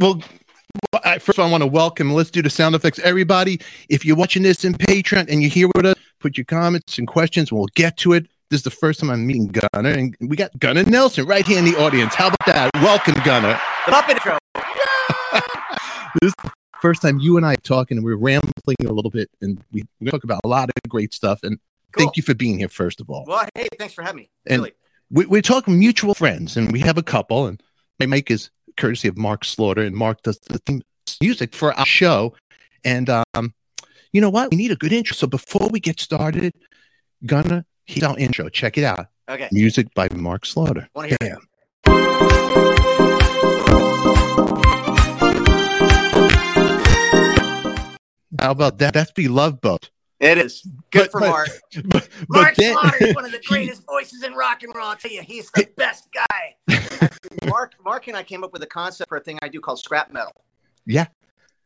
well, I, first I want to welcome. Let's do the sound effects, everybody. If you're watching this in Patreon and you're here with us, put your comments and questions. We'll get to it. This is the first time I'm meeting Gunnar, and we got Gunnar Nelson right here in the audience. How about that? Welcome, Gunnar. The Muppet Show. this is the first time you and I are talking, and we're rambling a little bit, and we, we talk about a lot of great stuff. And Cool. thank you for being here, first of all. Well, hey, thanks for having me. And- really. we, we're talking mutual friends, and we have a couple, and my mic is courtesy of Mark Slaughter, and Mark does the theme music for our show. And um, you know what? We need a good intro. So before we get started, gonna here's our intro. Check it out. Okay. Music by Mark Slaughter. Want to hear Bam. it? How about that? That's be Love Boat. It is good But- for but- Mark. But, Mark then- Slaughter is one of the greatest voices in rock and roll. I'll tell you, he's the best guy. Mark, Mark and I came up with a concept for a thing I do called scrap metal. Yeah.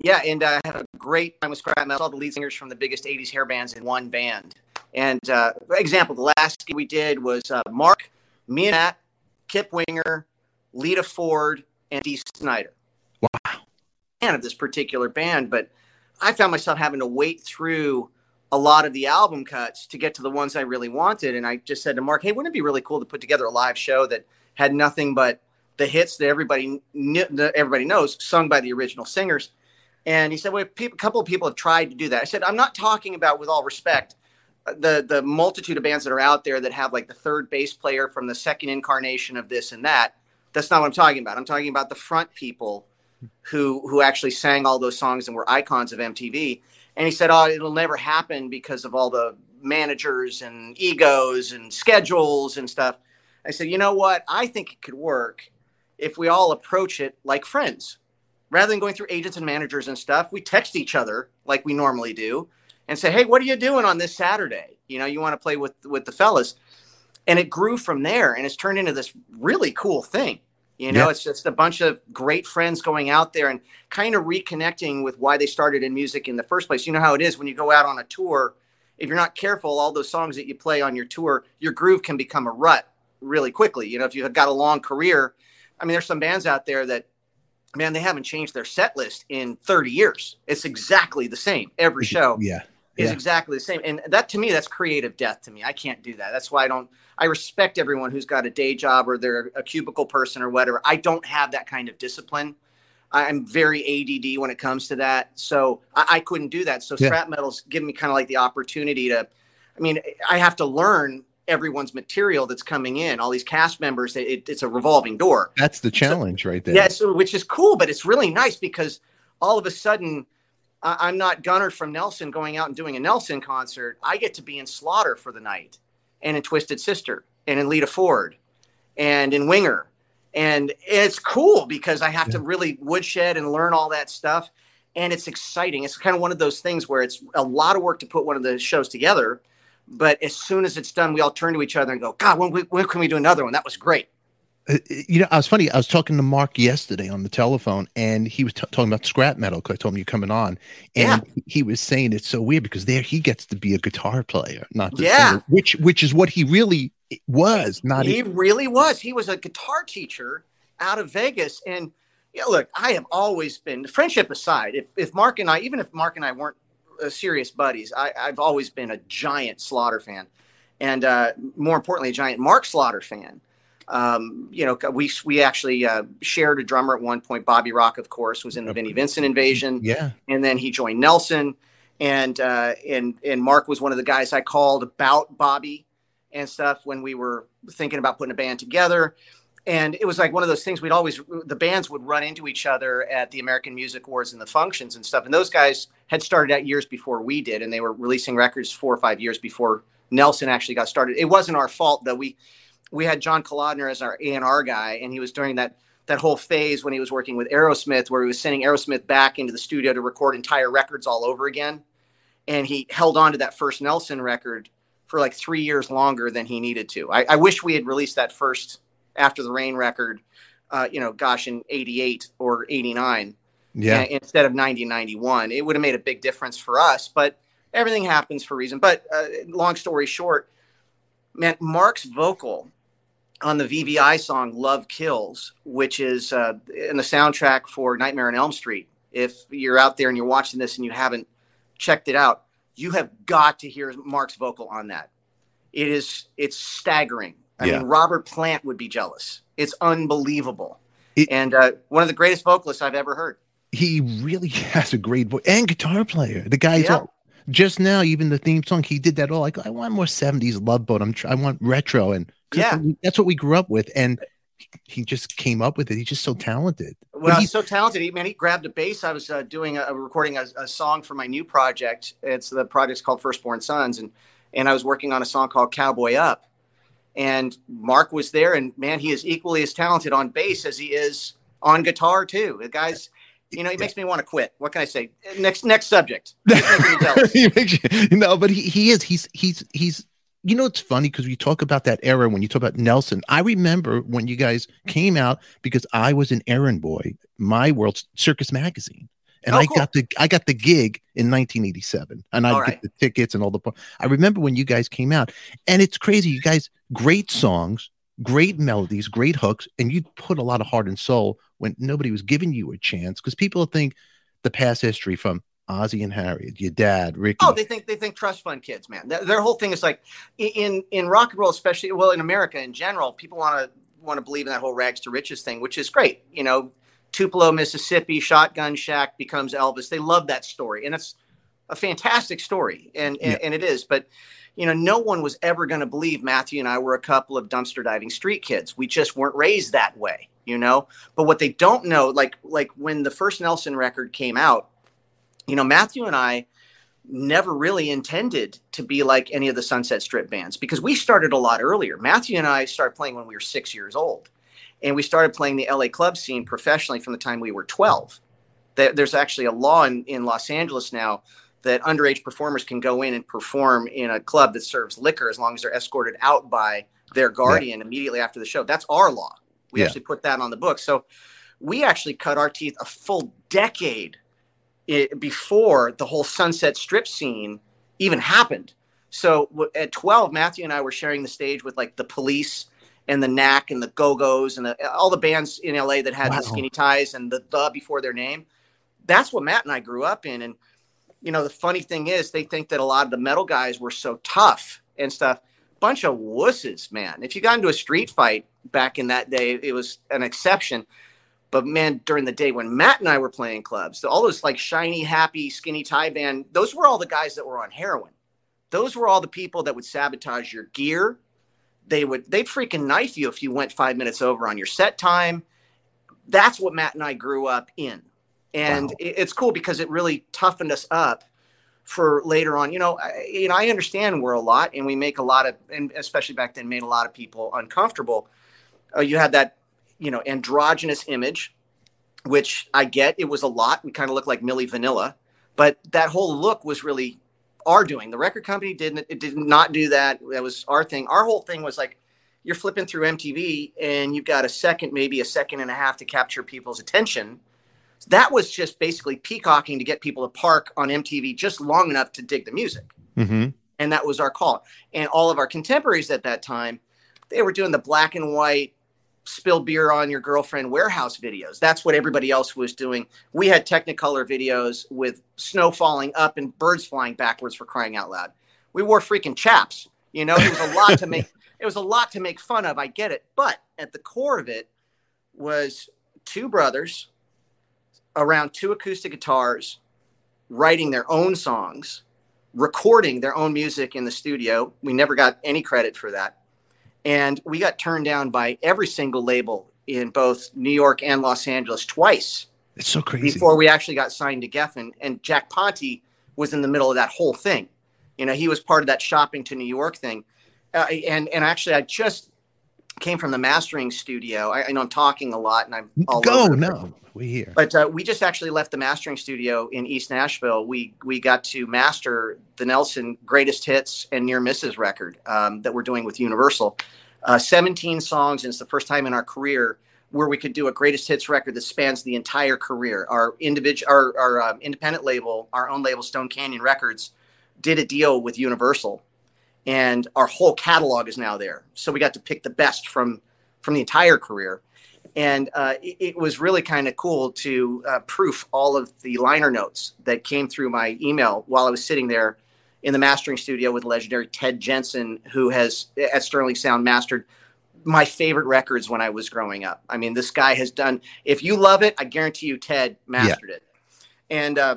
Yeah, and uh, I had a great time with scrap metal. All the lead singers from the biggest '80s hair bands in one band. And uh, example, the last we did was uh, Mark, me and Matt, Kip Winger, Lita Ford, and Dee Snider. Wow. fan of this particular band, but I found myself having to wait through a lot of the album cuts to get to the ones I really wanted. And I just said to Mark, "Hey, wouldn't it be really cool to put together a live show that had nothing but the hits that everybody that everybody knows, sung by the original singers?" And he said, "Well, a couple of people have tried to do that." I said, "I'm not talking about, with all respect." uh, The the multitude of bands that are out there that have like the third bass player from the second incarnation of this and that. That's not what I'm talking about. I'm talking about the front people who who actually sang all those songs and were icons of MTV. And he said, "Oh, it'll never happen because of all the managers and egos and schedules and stuff." I said, "You know what? I think it could work if we all approach it like friends, rather than going through agents and managers and stuff. We text each other like we normally do, and say, "Hey, what are you doing on this Saturday? You know, you want to play with with the fellas." And it grew from there, and it's turned into this really cool thing. You know, Yeah. it's just a bunch of great friends going out there and kind of reconnecting with why they started in music in the first place. You know how it is when you go out on a tour, if you're not careful, all those songs that you play on your tour, your groove can become a rut really quickly. You know, if you've got a long career, I mean, there's some bands out there that, man, they haven't changed their set list in 30 years. It's exactly the same every show Yeah. Is Yeah. exactly the same. And that to me, that's creative death to me. I can't do that. That's why I don't. I respect everyone who's got a day job or they're a cubicle person or whatever. I don't have that kind of discipline. I'm very ADD when it comes to that. So I, I couldn't do that. So Yeah. scrap metal's giving me kind of like the opportunity to. I mean, I have to learn everyone's material that's coming in. All these cast members. It, it's a revolving door. That's the challenge right there. Yeah, so, which is cool, but it's really nice because all of a sudden, I, I'm not Gunnar from Nelson going out and doing a Nelson concert. I get to be in Slaughter for the night, and in Twisted Sister, and in Lita Ford, and in Winger, and it's cool because I have to really woodshed and learn all that stuff, and it's exciting. It's kind of one of those things where it's a lot of work to put one of the shows together. But as soon as it's done, we all turn to each other and go, God, when, we, when can we do another one? That was great. Uh, you know, I was funny. I was talking to Mark yesterday on the telephone, and he was t- talking about scrap metal because I told him you're coming on, and he was saying it's so weird because there he gets to be a guitar player, not Yeah. singer, which which is what he really was. Not he really was. He was a guitar teacher out of Vegas. And yeah, look, I have always been friendship aside. If if Mark and I, even if Mark and I weren't uh, serious buddies, I, I've always been a giant Slaughter fan, and uh, more importantly, a giant Mark Slaughter fan. Um, you know, we we actually uh, shared a drummer at one point. Bobby Rock, of course, was in the Vinnie Vincent Invasion yeah, and then he joined Nelson, and uh, and and Mark was one of the guys I called about Bobby and stuff when we were thinking about putting a band together. And it was like one of those things we'd always the bands would run into each other at the American Music Awards and the functions and stuff. And those guys had started out years before we did, and they were releasing records four or five years before Nelson actually got started. It wasn't our fault though. We we had John Kalodner as our A and R guy, and he was during that that whole phase when he was working with Aerosmith, where he was sending Aerosmith back into the studio to record entire records all over again. And he held on to that first Nelson record for like three years longer than he needed to. I, I wish we had released that first After the Rain record, uh, you know, gosh, in 88 or 89 yeah. instead of 1991. It would have made a big difference for us, but everything happens for a reason. But uh, long story short, man, Mark's vocal on the VVI song "Love Kills," which is uh, in the soundtrack for Nightmare on Elm Street. If you're out there and you're watching this and you haven't checked it out, you have got to hear Mark's vocal on that. It is it's staggering. I yeah. mean, Robert Plant would be jealous. It's unbelievable, it, and uh, one of the greatest vocalists I've ever heard. He really has a great voice and guitar player. The guy's yeah. all, just now, even the theme song, he did that all like I want more '70s love boat. I'm I want retro, and yeah, that's what we grew up with, and he just came up with it. He's just so talented. Well, he's so talented. He, man, he grabbed a bass. I was uh, doing a, recording a, a, song for my new project. It's the project's called Firstborn Sons, and and I was working on a song called Cowboy Up, and Mark was there, and man, he is equally as talented on bass as he is on guitar too. The guy's, you know, he makes me want to quit. What can I say? Next, next subject. he makes you, no, but he, he is. He's he's he's. You know, it's funny because we talk about that era when you talk about Nelson. I remember when you guys came out because I was an errand boy, My World Circus magazine and oh, I cool. got the I got the gig in 1987, and I get the tickets and all the. I remember when you guys came out, and it's crazy. You guys, great songs, great melodies, great hooks, and you put a lot of heart and soul when nobody was giving you a chance because people think the past history from Ozzie and Harriet, your dad, Ricky. Oh, they think they think trust fund kids, man. Their, their whole thing is like in in rock and roll, especially well in America in general, people want to want to believe in that whole rags to riches thing, which is great. You know, Tupelo, Mississippi, Shotgun Shack becomes Elvis. They love that story, and it's a fantastic story, and and, yeah. and it is. But you know, no one was ever going to believe Matthew and I were a couple of dumpster diving street kids. We just weren't raised that way, you know. But what they don't know, like like when the first Nelson record came out, you know, Matthew and I never really intended to be like any of the Sunset Strip bands because we started a lot earlier. Matthew and I started playing when we were six years old and we started playing the LA club scene professionally from the time we were 12. There's actually a law in, in Los Angeles now that underage performers can go in and perform in a club that serves liquor as long as they're escorted out by their guardian yeah. immediately after the show. That's our law. We yeah. actually put that on the book. So we actually cut our teeth a full decade before the whole Sunset Strip scene even happened. So at 12, Matthew and I were sharing the stage with like the police and the Knack and the Go Go's and the, all the bands in LA that had wow. the skinny ties and the the before their name. That's what Matt and I grew up in. And you know, the funny thing is, they think that a lot of the metal guys were so tough and stuff. Bunch of wusses, man. If you got into a street fight back in that day, it was an exception. But man, during the day when Matt and I were playing clubs, all those like shiny, happy, skinny tie band, those were all the guys that were on heroin. Those were all the people that would sabotage your gear they would they'd freaking knife you if you went five minutes over on your set time. That's what Matt and I grew up in, and wow. it's cool because it really toughened us up for later on. You know, I, you know, I understand we're a lot, and we make a lot of, and especially back then, made a lot of people uncomfortable. Uh, you had that, you know, androgynous image, which I get. It was a lot. We kind of looked like Milli Vanilli, but that whole look was really our doing. The record company didn't it did not do that. That was our thing. Our whole thing was like you're flipping through MTV and you've got a second, maybe a second and a half to capture people's attention. That was just basically peacocking to get people to park on MTV just long enough to dig the music. Mm-hmm. And that was our call. And all of our contemporaries at that time, they were doing the black and white spill beer on your girlfriend warehouse videos. That's what everybody else was doing. We had Technicolor videos with snow falling up and birds flying backwards for crying out loud. We wore freaking chaps. You know, it was a lot to make it was a lot to make fun of. I get it. But at the core of it was two brothers around two acoustic guitars writing their own songs, recording their own music in the studio. We never got any credit for that and we got turned down by every single label in both New York and Los Angeles twice. It's so crazy. Before we actually got signed to Geffen, and Jack Ponti was in the middle of that whole thing. You know, he was part of that shopping to New York thing. Uh, and and actually, I just came from the mastering studio. I, I know I'm talking a lot, and I'm all go no, we here. But uh, we just actually left the mastering studio in East Nashville. We we got to master the Nelson Greatest Hits and Near Misses record um, that we're doing with Universal. Uh, 17 songs, and it's the first time in our career where we could do a greatest hits record that spans the entire career. Our individual, our, our um, independent label, our own label, Stone Canyon Records, did a deal with Universal, and our whole catalog is now there. So we got to pick the best from from the entire career. And uh, it, it, was really kind of cool to uh, proof all of the liner notes that came through my email while I was sitting there in the mastering studio with legendary Ted Jensen, who has at Sterling Sound mastered my favorite records when I was growing up. I mean, this guy has done. If you love it, I guarantee you, Ted mastered yeah. it. And uh,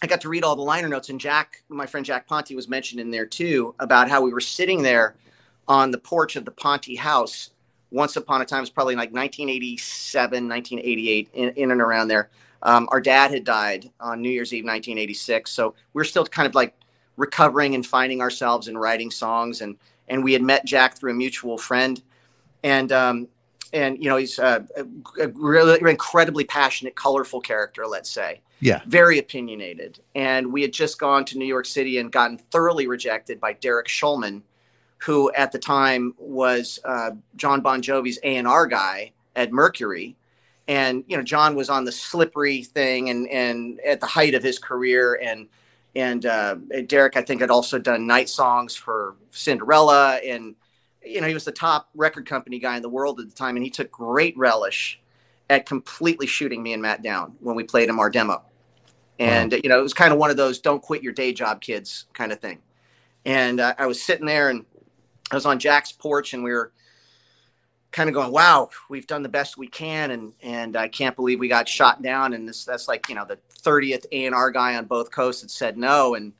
I got to read all the liner notes, and Jack, my friend Jack Ponti, was mentioned in there too about how we were sitting there on the porch of the Ponti house once upon a time. It's probably like 1987, 1988, in, in and around there. Um, our dad had died on New Year's Eve, 1986, so we're still kind of like recovering and finding ourselves and writing songs. And and we had met Jack through a mutual friend, and um, and you know he's a, a really incredibly passionate, colorful character. Let's say, yeah, very opinionated. And we had just gone to New York City and gotten thoroughly rejected by Derek Shulman, who at the time was uh, Jon Bon Jovi's A and R guy at Mercury. And you know, John was on the slippery thing and and at the height of his career, and and uh, Derek, I think, had also done night songs for Cinderella, and you know, he was the top record company guy in the world at the time, and he took great relish at completely shooting me and Matt down when we played him our demo. And wow. you know, it was kind of one of those "don't quit your day job, kids" kind of thing. And uh, I was sitting there, and I was on Jack's porch, and we were kind of going, "Wow, we've done the best we can," and and I can't believe we got shot down. And this that's like you know the 30th A and R guy on both coasts that said no, and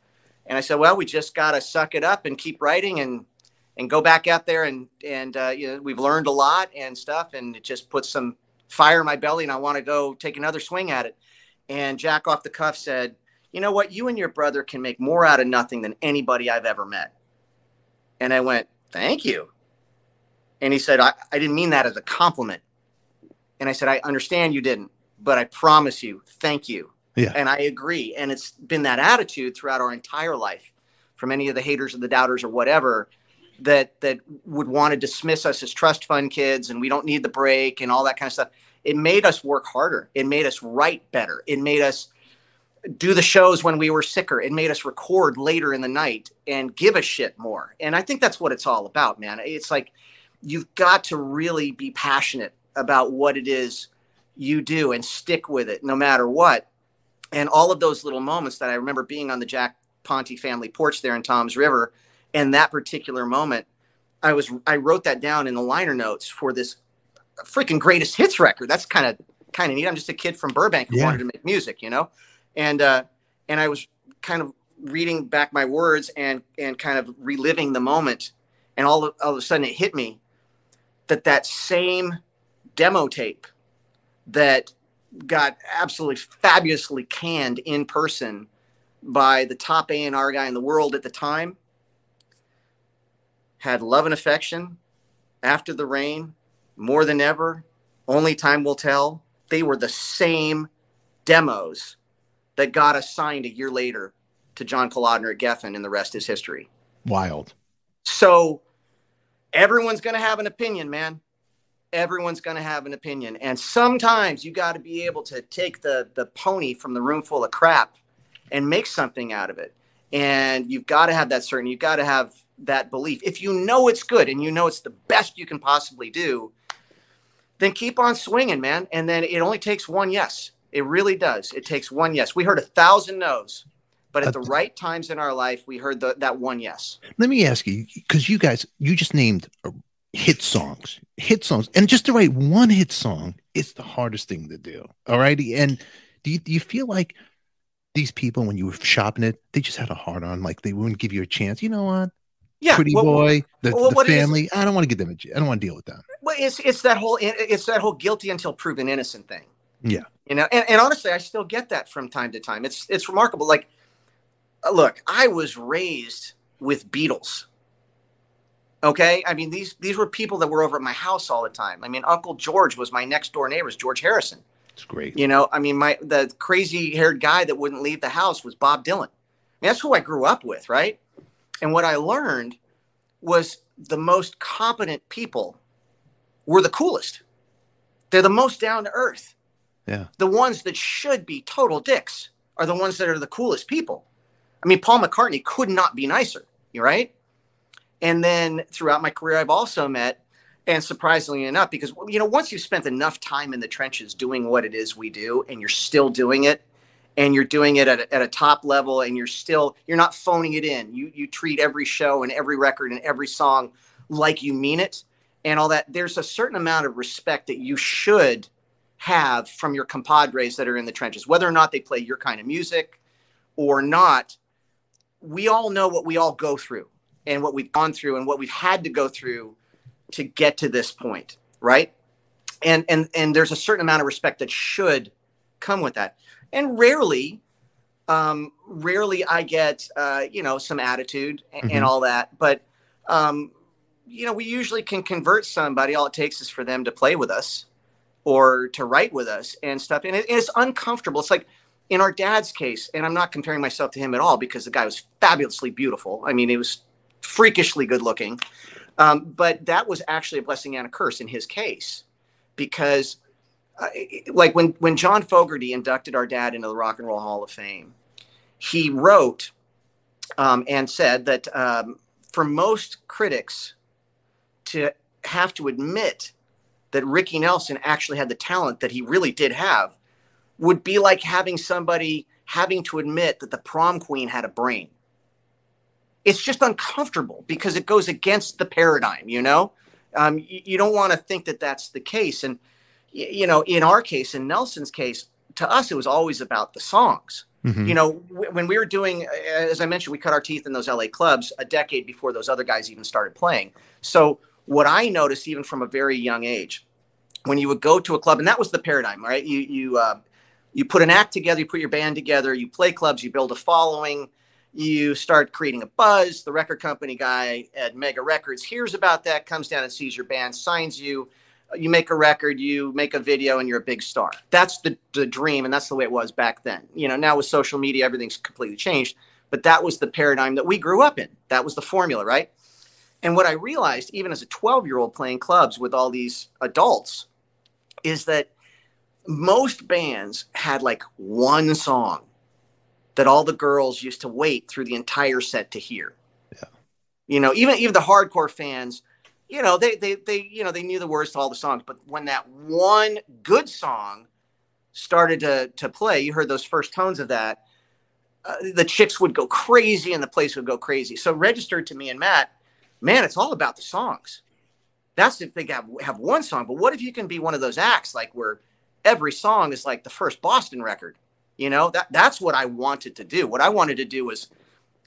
and I said, "Well, we just got to suck it up and keep writing and." And go back out there and and uh, you know we've learned a lot and stuff and it just puts some fire in my belly and I want to go take another swing at it. And Jack off the cuff said, "You know what? You and your brother can make more out of nothing than anybody I've ever met." And I went, "Thank you." And he said, I, I didn't mean that as a compliment. And I said, I understand you didn't, but I promise you, thank you. Yeah. And I agree. And it's been that attitude throughout our entire life from any of the haters or the doubters or whatever that that would want to dismiss us as trust fund kids and we don't need the break and all that kind of stuff. It made us work harder. It made us write better. It made us do the shows when we were sicker. It made us record later in the night and give a shit more. And I think that's what it's all about, man. It's like you've got to really be passionate about what it is you do and stick with it no matter what. And all of those little moments that I remember being on the Jack Ponti family porch there in Toms River, and that particular moment, I was I wrote that down in the liner notes for this freaking greatest hits record. That's kind of kind of neat. I'm just a kid from Burbank who yeah. wanted to make music, you know, and uh, and I was kind of reading back my words and and kind of reliving the moment, and all of, all of a sudden it hit me that that same demo tape that got absolutely fabulously canned in person by the top A&R guy in the world at the time had love and affection after the rain more than ever only time will tell they were the same demos that got assigned a year later to john kalodner at geffen and the rest is history wild so everyone's going to have an opinion, man. Everyone's going to have an opinion. And sometimes you got to be able to take the, the pony from the room full of crap and make something out of it. And you've got to have that certain, you've got to have that belief. If you know it's good and you know it's the best you can possibly do, then keep on swinging, man. And then it only takes one yes. It really does. It takes one yes. We heard a thousand no's but at the right times in our life, we heard the, that one yes. Let me ask you, because you guys, you just named uh, hit songs, hit songs, and just to write one hit song is the hardest thing to do. All righty. And do you, do you feel like these people, when you were shopping it, they just had a hard on, like they wouldn't give you a chance? You know what? Yeah, pretty well, boy, the, well, the family. I don't want to give them. A, I don't want to deal with them. Well, it's it's that whole it's that whole guilty until proven innocent thing. Yeah, you know, and, and honestly, I still get that from time to time. It's it's remarkable. Like uh, look, I was raised with Beatles. Okay, I mean these these were people that were over at my house all the time. I mean, Uncle George was my next door neighbor, George Harrison. It's great. You know, I mean, my the crazy haired guy that wouldn't leave the house was Bob Dylan. I mean, that's who I grew up with, right? And what I learned was the most competent people were the coolest. They're the most down to earth. Yeah. The ones that should be total dicks are the ones that are the coolest people. I mean, Paul McCartney could not be nicer, you right? And then throughout my career, I've also met And surprisingly enough, because you know, once you've spent enough time in the trenches doing what it is we do, and you're still doing it, and you're doing it at a, at a top level, and you're still you're not phoning it in. You you treat every show and every record and every song like you mean it, and all that. There's a certain amount of respect that you should have from your compadres that are in the trenches, whether or not they play your kind of music or not. We all know what we all go through and what we've gone through and what we've had to go through to get to this point, right? And and and there's a certain amount of respect that should come with that. And rarely, um, rarely I get uh, you know some attitude and, mm-hmm. and all that, but um, you know we usually can convert somebody. All it takes is for them to play with us or to write with us and stuff. And it, it's uncomfortable. It's like in our dad's case, and I'm not comparing myself to him at all because the guy was fabulously beautiful. I mean, he was freakishly good looking. Um, but that was actually a blessing and a curse in his case, because like when when John Fogerty inducted our dad into the Rock and Roll Hall of Fame, he wrote um, and said that um, for most critics to have to admit that Ricky Nelson actually had the talent that he really did have would be like having somebody having to admit that the prom queen had a brain. It's just uncomfortable because it goes against the paradigm you know? Um, you, you, don't want to think that that's the case and you know in our case in nelson's case to us it was always about the songs mm-hmm. you know w- when we were doing as i mentioned we cut our teeth in those la clubs a decade before those other guys even started playing so what i noticed even from a very young age when you would go to a club and that was the paradigm right you you uh, you put an act together you put your band together you play clubs you build a following you start creating a buzz. The record company guy at Mega Records hears about that, comes down and sees your band, signs you. You make a record, you make a video, and you're a big star. That's the, the dream, and that's the way it was back then. You know, now with social media, everything's completely changed. But that was the paradigm that we grew up in. That was the formula, right? And what I realized, even as a 12 year old playing clubs with all these adults, is that most bands had like one song that all the girls used to wait through the entire set to hear. Yeah. You know, even even the hardcore fans, you know, they they they you know they knew the words to all the songs, but when that one good song started to to play, you heard those first tones of that. Uh, the chicks would go crazy and the place would go crazy. So registered to me and Matt, man, it's all about the songs. That's if they have have one song. But what if you can be one of those acts like where every song is like the first Boston record? You know, that that's what I wanted to do. What I wanted to do was,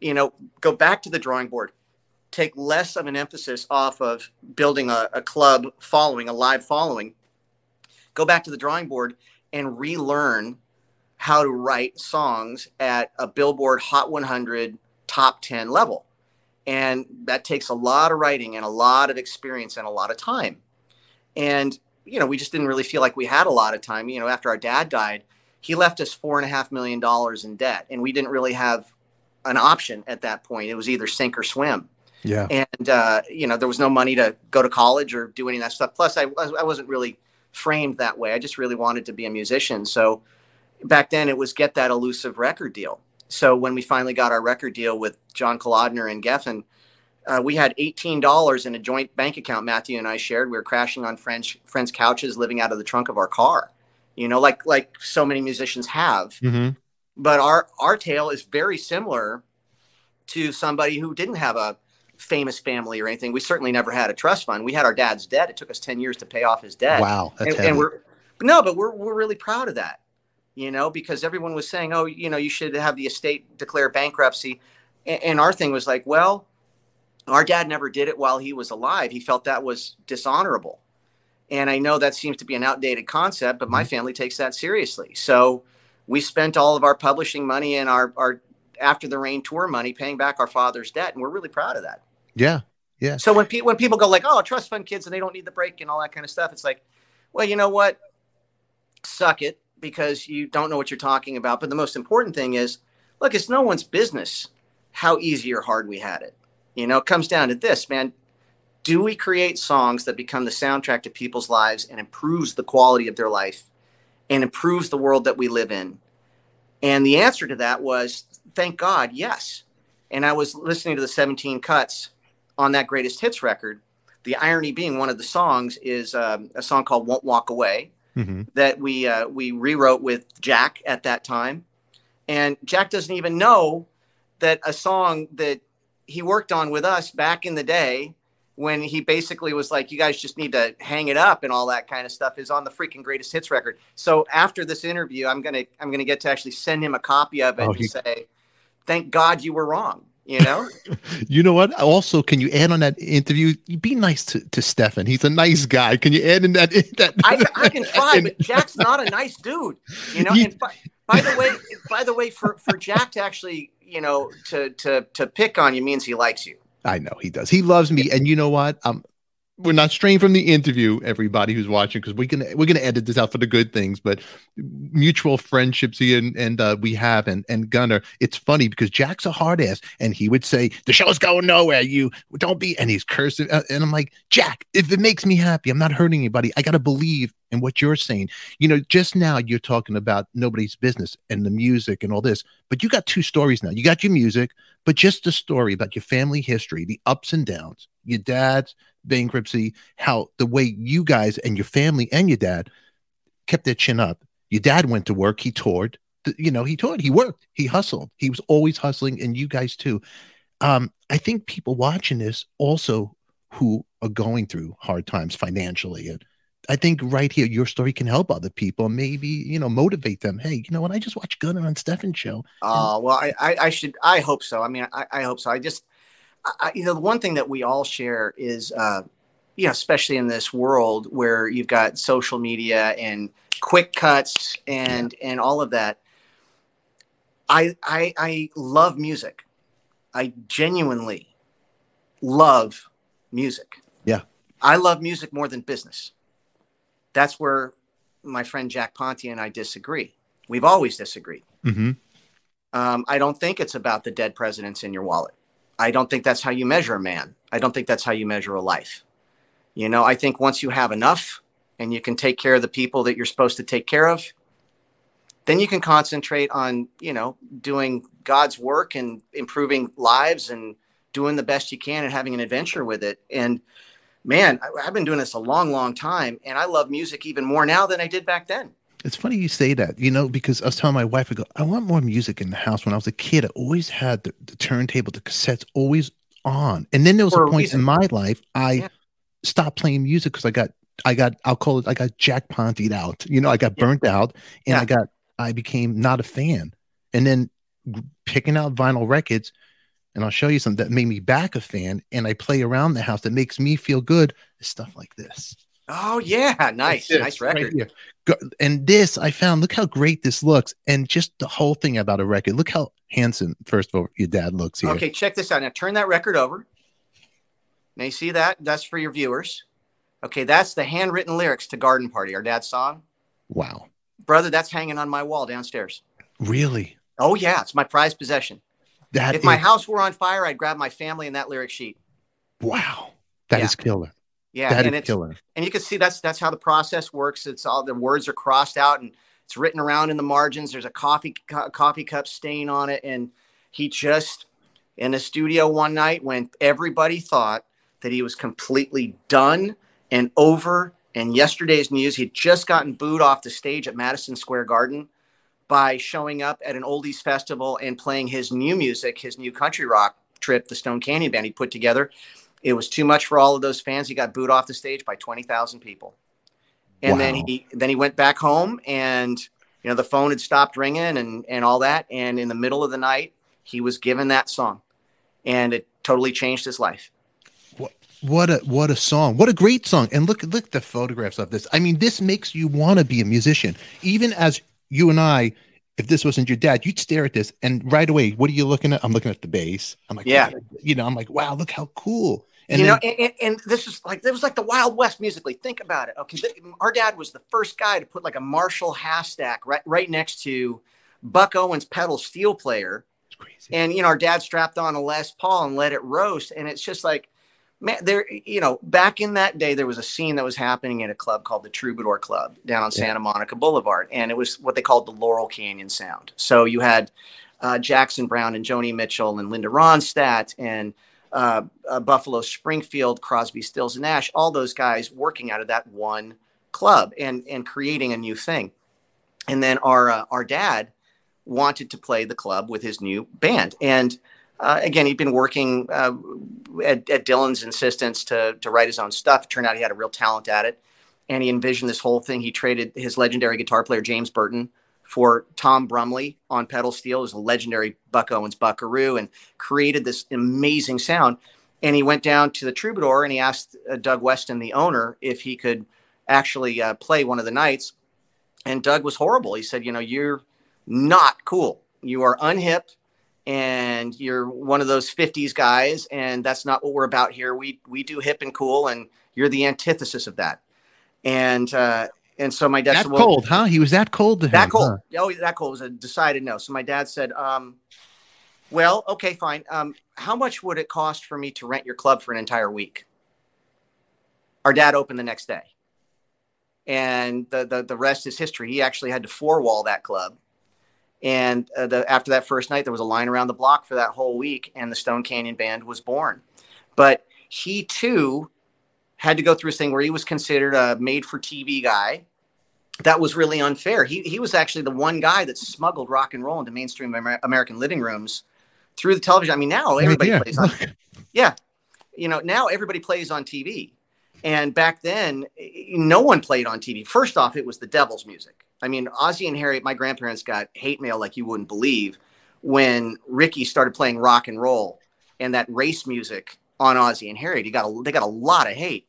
you know, go back to the drawing board, take less of an emphasis off of building a, a club following, a live following, go back to the drawing board and relearn how to write songs at a Billboard Hot 100 top 10 level. And that takes a lot of writing and a lot of experience and a lot of time. And, you know, we just didn't really feel like we had a lot of time. You know, after our dad died, he left us four and a half million dollars in debt, and we didn't really have an option at that point. It was either sink or swim. Yeah. And uh, you know, there was no money to go to college or do any of that stuff. Plus, I I wasn't really framed that way. I just really wanted to be a musician. So back then, it was get that elusive record deal. So when we finally got our record deal with John Kalodner and Geffen, uh, we had $18 in a joint bank account Matthew and I shared. We were crashing on friends friends' couches, living out of the trunk of our car you know, like like so many musicians have. Mm-hmm. But our our tale is very similar to somebody who didn't have a famous family or anything. We certainly never had a trust fund. We had our dad's debt. It took us ten years to pay off his debt. Wow, and, and, we're no, but we're we're really proud of that. You know, because everyone was saying, "Oh, you know, you should have the estate declare bankruptcy," and, and our thing was like, "Well, our dad never did it while he was alive. He felt that was dishonorable." And I know that seems to be an outdated concept, but my mm-hmm. family takes that seriously. So we spent all of our publishing money and our, our after the rain tour money paying back our father's debt. And we're really proud of that. Yeah. Yeah. So when, when people go like, oh, trust fund kids and they don't need the break and all that kind of stuff, it's like, well, you know what? Suck it because you don't know what you're talking about. But the most important thing is, look, it's no one's business how easy or hard we had it. You know, it comes down to this, man do we create songs that become the soundtrack to people's lives and improves the quality of their life and improves the world that we live in and the answer to that was thank god yes and i was listening to the 17 cuts on that greatest hits record the irony being one of the songs is um, a song called "Won't Walk Away" Mm-hmm. that we uh, we rewrote with Jack at that time, and Jack doesn't even know that a song that he worked on with us back in the day when he basically was like, "You guys just need to hang it up" and all that kind of stuff is on the freaking greatest hits record. So after this interview, I'm gonna I'm gonna get to actually send him a copy of it Oh, and he- say, "Thank God you were wrong." You know. You know what? Also, can you add on that interview? Be nice to, to Stefan. He's a nice guy. Can you add in that? that I, I can try, but Jack's not a nice dude. You know. And by, by the way, by the way, for for Jack to actually, you know, to to to pick on you means he likes you. I know he does. He loves me, and you know what? Um, we're not straying from the interview. Everybody who's watching, because we're gonna we're gonna edit this out for the good things, but mutual friendships here and, and uh, we have and and Gunnar. It's funny because Jack's a hard ass, and he would say the show's going nowhere. You don't be, and he's cursing, uh, and I'm like Jack. If it makes me happy, I'm not hurting anybody. I gotta believe in what you're saying. You know, just now you're talking about nobody's business and the music and all this, but you got two stories now. You got your music, but just the story about your family history, the ups and downs, your dad's bankruptcy, how the way you guys and your family and your dad kept their chin up. Your dad went to work, he toured, you know, he toured, he worked, he hustled, he was always hustling, and you guys too. Um, I think people watching this also who are going through hard times financially and I think right here, your story can help other people, maybe you know, motivate them. Hey, you know what? I just watched Gunnar on Stefan show. Uh, well, I, I, I should, I hope so. I mean, I, I hope so. I just, I, you know, the one thing that we all share is, uh, you know, especially in this world where you've got social media and quick cuts and and all of that. I I, I love music. I genuinely love music. Yeah. I love music more than business. That's where my friend Jack Ponti and I disagree. We've always disagreed. Mm-hmm. Um, I don't think it's about the dead presidents in your wallet. I don't think that's how you measure a man. I don't think that's how you measure a life. You know, I think once you have enough and you can take care of the people that you're supposed to take care of, then you can concentrate on, you know, doing God's work and improving lives and doing the best you can and having an adventure with it. And man, I, I've been doing this a long, long time and I love music even more now than I did back then. It's funny you say that, you know, because I was telling my wife, I go, I want more music in the house. When I was a kid, I always had the, the turntable, the cassettes always on. And then there was For a point reason. in my life I Yeah. stopped playing music because I got, I got, I'll call it, I got Jack Pontied out. You know, I got Yeah. burnt out and Yeah. I got, I became not a fan. And then picking out vinyl records, and I'll show you some that made me back a fan. And I play around the house that makes me feel good. is Stuff like this. Oh yeah, nice, nice record. Go- and this I found. Look how great this looks, and just the whole thing about a record. Look how handsome, first of all, your dad looks here. Okay, check this out. Now turn that record over. Now you see that? That's for your viewers. Okay, that's the handwritten lyrics to Garden Party, our dad's song. Wow, Brother, that's hanging on my wall downstairs. really? Oh yeah, it's my prized possession. That if my house were on fire, I'd grab my family and that lyric sheet. wow, that Yeah. is killer. Yeah, That and it's killer. and you can see that's that's how the process works. It's all the words are crossed out and it's written around in the margins. There's a coffee co- coffee cup stain on it, and he just in the studio one night when everybody thought that he was completely done and over. And yesterday's news, he'd just gotten booed off the stage at Madison Square Garden by showing up at an oldies festival and playing his new music, his new country rock trip, the Stone Canyon Band he put together. It was too much for all of those fans. He got booed off the stage by 20,000 people. And then he then he went back home and you know the phone had stopped ringing and and all that and in the middle of the night he was given that song and it totally changed his life. What a what a song! What a great song! And look look at the photographs of this. I mean, this makes you want to be a musician. Even as you and I, if this wasn't your dad, you'd stare at this and right away, what are you looking at? I'm looking at the bass. I'm like, Yeah. you know, I'm like, wow, look how cool. And you then, know, and, and, this is like it was like the Wild West musically. Think about it. Okay, our dad was the first guy to put like a Marshall half stack right right next to Buck Owens pedal steel player, it's crazy. and you know our dad strapped on a Les Paul and let it roast, and it's just like. Man, there, you know, back in that day, there was a scene that was happening in a club called the Troubadour Club down on Yeah. Santa Monica Boulevard, and it was what they called the Laurel Canyon Sound. So you had uh, Jackson Browne and Joni Mitchell and Linda Ronstadt and uh, uh, Buffalo Springfield, Crosby, Stills, and Nash, all those guys working out of that one club and and creating a new thing. And then our uh, our dad wanted to play the club with his new band, and uh, again, he'd been working uh, at, at, Dylan's insistence to to write his own stuff. It turned out he had a real talent at it, and he envisioned this whole thing. He traded his legendary guitar player James Burton for Tom Brumley on pedal steel, was a legendary Buck Owens Buckaroo, and created this amazing sound. And he went down to the Troubadour and he asked uh, Doug Weston, the owner, if he could actually uh, play one of the nights. And Doug was horrible. He said, "You know, you're not cool. You are unhip, and you're one of those '50s guys, and that's not what we're about here. We we do hip and cool, and you're the antithesis of that." And uh, and so my dad that said, well, cold, huh? He was that cold to that him, cold. huh? Oh, that cold was a decided no. So my dad said, um, "Well, okay, fine. Um, how much would it cost for me to rent your club for an entire week?" Our dad opened the next day, and the the, the rest is history. He actually had to four wall that club, and uh, the, after that first night, there was a line around the block for that whole week, and the Stone Canyon Band was born. But he too had to go through this thing where he was considered a made for TV guy that was really unfair. He he was actually the one guy that smuggled rock and roll into mainstream Amer- American living rooms through the television. I mean, now everybody Right plays on. Yeah, you know, now everybody plays on TV, and back then, no one played on TV. First off, it was the devil's music. I mean, Ozzie and Harriet. My grandparents got hate mail like you wouldn't believe when Ricky started playing rock and roll and that race music on Ozzie and Harriet. He got a, they got a lot of hate.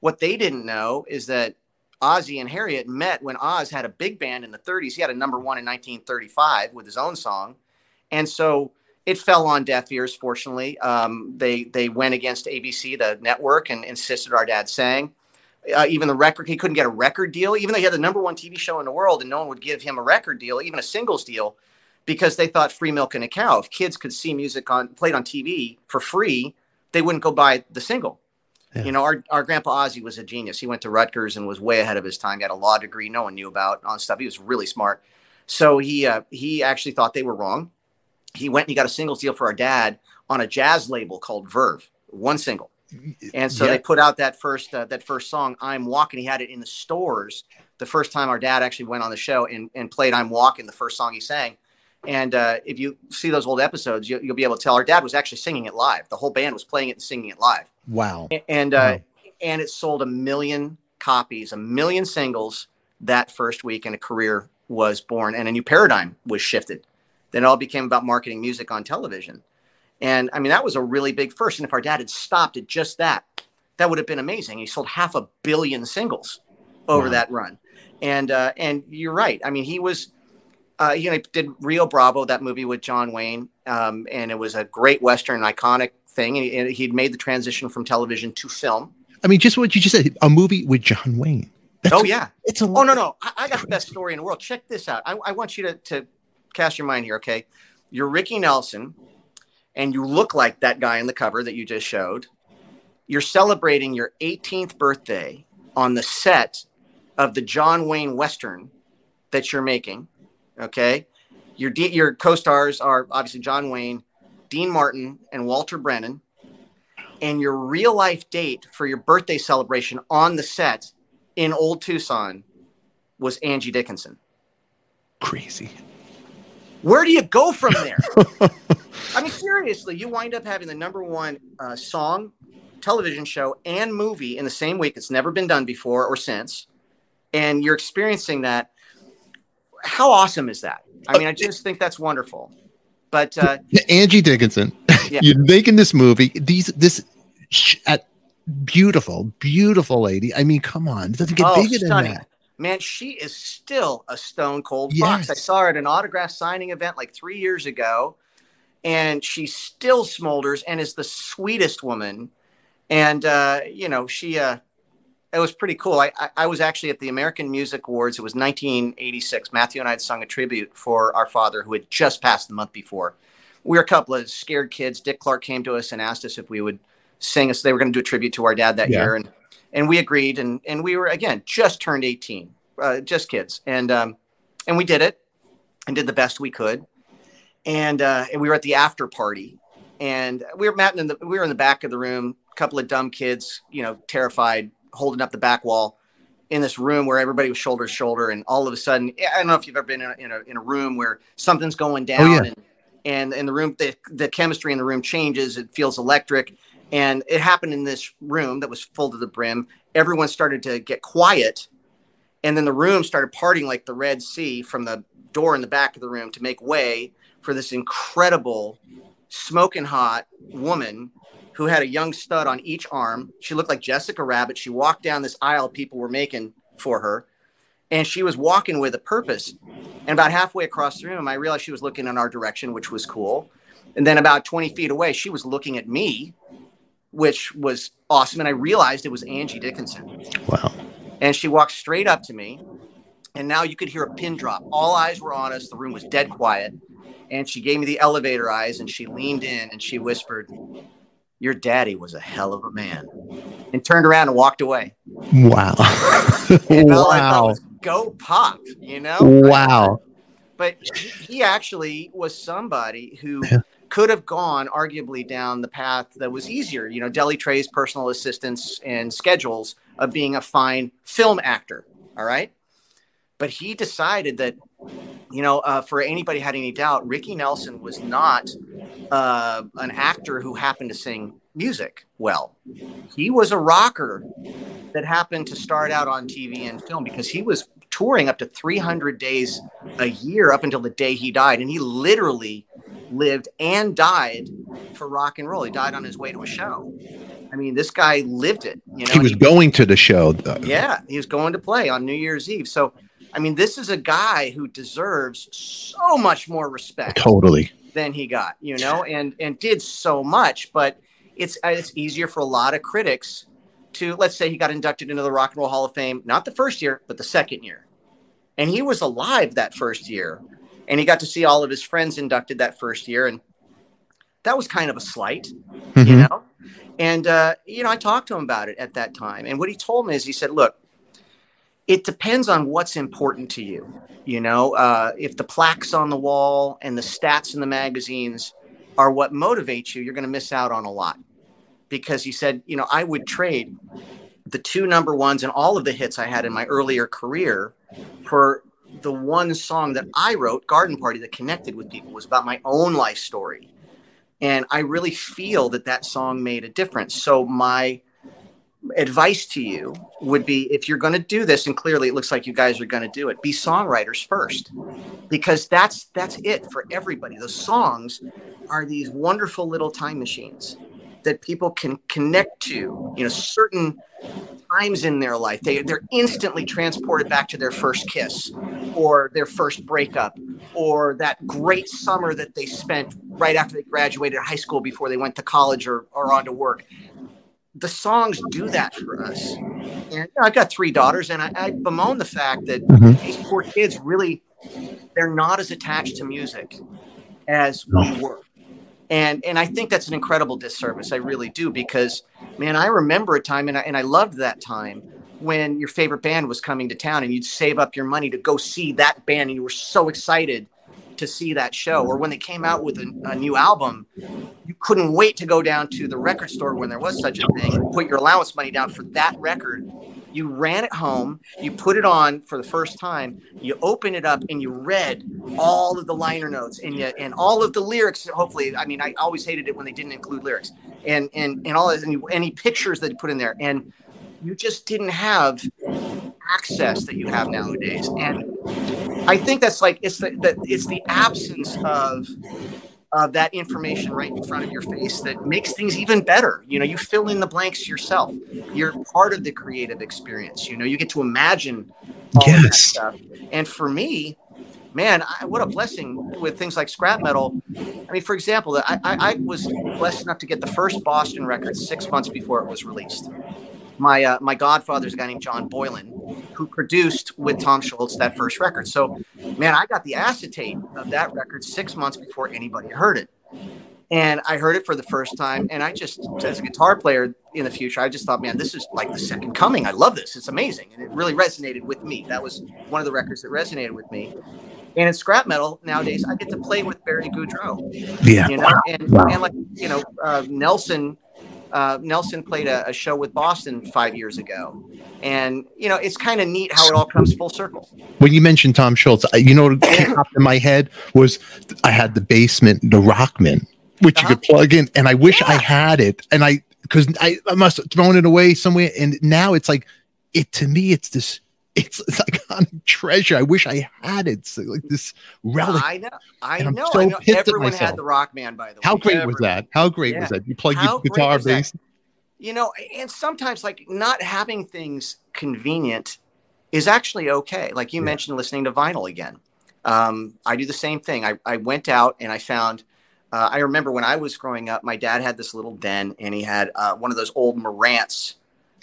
What they didn't know is that Ozzie and Harriet met when Oz had a big band in the 30s. He had a number one in 1935 with his own song, and so it fell on deaf ears. Fortunately, um, they they went against ABC, the network, and insisted our dad sang. Uh, even the record, he couldn't get a record deal, even though he had the number one TV show in the world, and no one would give him a record deal, even a singles deal, because they thought free milk and a cow. If kids could see music on played on TV for free, they wouldn't go buy the single. Yeah. You know, our, our grandpa Ozzie was a genius. He went to Rutgers and was way ahead of his time. He had a law degree no one knew about on stuff. He was really smart. So he uh, he actually thought they were wrong. He went and he got a singles deal for our dad on a jazz label called Verve, one single. And so Yeah. they put out that first uh, that first song, "I'm Walking." He had it in the stores the first time our dad actually went on the show and, and played "I'm Walking," the first song he sang. And uh, if you see those old episodes, you, you'll be able to tell our dad was actually singing it live. The whole band was playing it and singing it live Wow. and uh, and it sold a million copies, a million singles that first week, and a career was born, and a new paradigm was shifted. Then it all became about marketing music on television, and I mean that was a really big first. And if our dad had stopped at just that, that would have been amazing. He sold half a billion singles over Wow. that run, and uh, and you're right. I mean he was. Uh, you know, he did Rio Bravo, that movie with John Wayne, um, and it was a great Western, iconic thing. And he- and he'd made the transition from television to film. I mean, just what you just said, a movie with John Wayne. That's- Oh yeah. It's a Oh no no. I, I got the best story in the world. Check this out. I, I want you to to cast your mind here. Okay, you're Ricky Nelson, and you look like that guy in the cover that you just showed. You're celebrating your 18th birthday on the set of the John Wayne Western that you're making. Okay, your D, your co-stars are obviously John Wayne, Dean Martin, and Walter Brennan. And your real life date for your birthday celebration on the set in Old Tucson was Angie Dickinson. crazy. Where do you go from there? I mean, seriously, you wind up having the number one uh, song, television show, and movie in the same week. It's never been done before or since. And you're experiencing that. How awesome is that? I mean, I just think that's wonderful. But uh, Angie Dickinson. Yeah. You're making this movie. These this sh- at beautiful, beautiful lady. I mean, come on, it doesn't get oh, bigger than that. Man, she is still a stone cold fox. I saw her at an autograph signing event like three years ago, and she still smolders and is the sweetest woman. And uh, you know, she uh, it was pretty cool. I, I I was actually at the American Music Awards. It was 1986. Matthew and I had sung a tribute for our father, who had just passed the month before. We were a couple of scared kids. Dick Clark came to us and asked us if we would sing us. They were going to do a tribute to our dad that Yeah. year, and and we agreed. And and we were again just turned 18, uh, just kids, and um, and we did it and did the best we could. And uh, and we were at the after party, and we were Matt in the we were in the back of the room, a couple of dumb kids, you know, terrified, holding up the back wall in this room where everybody was shoulder to shoulder, and all of a sudden, I don't know if you've ever been in a, in a, in a room where something's going oh, down, oh, yeah. and and in the room the, the chemistry in the room changes, it feels electric, and it happened in this room that was full to the brim. Everyone started to get quiet, and then the room started parting like the Red Sea from the door in the back of the room to make way for this incredible, smoking hot woman who had a young stud on each arm. She looked like Jessica Rabbit. She walked down this aisle people were making for her, and she was walking with a purpose. And about halfway across the room, I realized she was looking in our direction, which was cool. And then about 20 feet away, she was looking at me, which was awesome. And I realized it was Angie Dickinson. Wow. And she walked straight up to me. And now you could hear a pin drop. All eyes were on us. The room was dead quiet. And she gave me the elevator eyes and she leaned in and she whispered, your daddy was a hell of a man and turned around and walked away. Wow. And wow. all i thought was go pop you know? Wow. But he actually was somebody who yeah. could have gone arguably down the path that was easier you know deli trey's personal assistants and schedules of being a fine film actor all right? But he decided that you know, uh, for anybody had any doubt, Ricky Nelson was not uh, an actor who happened to sing music well. He was a rocker that happened to start out on TV and film because he was touring up to 300 days a year up until the day he died. And he literally lived and died for rock and roll. He died on his way to a show. I mean, this guy lived it. You know, he was he, going to the show. Though. Yeah, he was going to play on New Year's Eve. So I mean, this is a guy who deserves so much more respect. Totally. Than he got, you know, and and did so much, but it's it's easier for a lot of critics to let's say he got inducted into the Rock and Roll Hall of Fame, not the first year, but the second year. And he was alive that first year. And he got to see all of his friends inducted that first year. And that was kind of a slight, mm-hmm. you know? And, uh, you know, I talked to him about it at that time. And what he told me is he said, look, it depends on what's important to you. You know, uh, if the plaques on the wall and the stats in the magazines are what motivates you, you're going to miss out on a lot. Because he said, you know, I would trade the two number ones and all of the hits I had in my earlier career for the one song that I wrote, Garden Party, that connected with people was about my own life story. And I really feel that that song made a difference. So my advice to you would be if you're going to do this and clearly it looks like you guys are going to do it be songwriters first. Because that's that's it for everybody. The songs are these wonderful little time machines that people can connect to you know certain times in their life. They, they're instantly transported back to their first kiss or their first breakup or that great summer that they spent right after they graduated high school before they went to college or, or on to work the songs do that for us. And you know, I've got three daughters, and I, I bemoan the fact that mm-hmm. these poor kids really they're not as attached to music as we were. And and I think that's an incredible disservice. I really do because man, I remember a time, and I and I loved that time when your favorite band was coming to town, and you'd save up your money to go see that band, and you were so excited to see that show or when they came out with a, a, new album you couldn't wait to go down to the record store when there was such a thing put your allowance money down for that record. You ran it home you put it on for the first time you open it up and you read all of the liner notes and you and all of the lyrics hopefully i mean i always hated it when they didn't include lyrics and and and all this any pictures that you put in there and you just didn't have access that you have nowadays. And I think that's like it's the, the it's the absence of of that information right in front of your face that makes things even better. You know, you fill in the blanks yourself. You're part of the creative experience. You know, you get to imagine all yes. that stuff. And for me, man, I, what a blessing with things like scrap metal. I mean, for example, I, I, I was blessed enough to get the first Boston record six months before it was released my uh, my godfather's a guy named John Boylan, who produced with Tom Scholz that first record. So, man, I got the acetate of that record six months before anybody heard it, and I heard it for the first time. And I just, as a guitar player in the future, I just thought, man, this is like the second coming. I love this. It's amazing, and it really resonated with me. That was one of the records that resonated with me. And in scrap metal nowadays, I get to play with Barry Goudreau. Yeah. You know, and, and like you know, uh, Nelson. Uh, Nelson played a, a, show with Boston five years ago, and you know it's kind of neat how it all comes full circle. When you mentioned Tom Scholz, you know what popped in my head was I had the basement, the Rockman, which uh-huh. you could plug in, and I wish yeah. I had it, and I because I, I must have thrown it away somewhere, and now it's like it to me, it's this it's, it's iconic treasure. I wish I had it. So like this relic. I know. I know. So I know. Everyone had the Rockman, by the way. How great Everyone. was that? How great yeah. was that? You plug your guitar bass. You know, and sometimes like not having things convenient is actually okay. Like you yeah. mentioned, listening to vinyl again. Um, I do the same thing. I, I went out and I found. Uh, I remember when I was growing up, my dad had this little den, and he had uh, one of those old Marantz.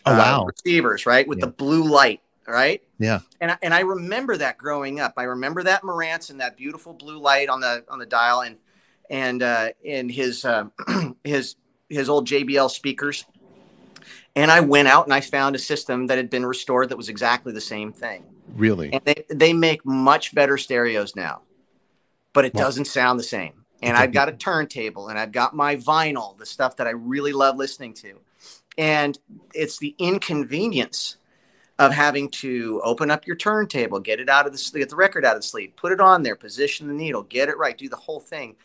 Oh, wow. Uh, receivers, right, with yeah. the blue light right? Yeah. And I, and I remember that growing up. I remember that Marantz and that beautiful blue light on the on the dial and and uh, in his uh, his his old JBL speakers. And I went out and I found a system that had been restored that was exactly the same thing. Really? And they they make much better stereos now, but it doesn't sound the same. And I've got a turntable and I've got my vinyl, the stuff that I really love listening to. And it's the inconvenience of having to open up your turntable, get it out of the get the record out of the sleeve, put it on there, position the needle, get it right, do the whole thing.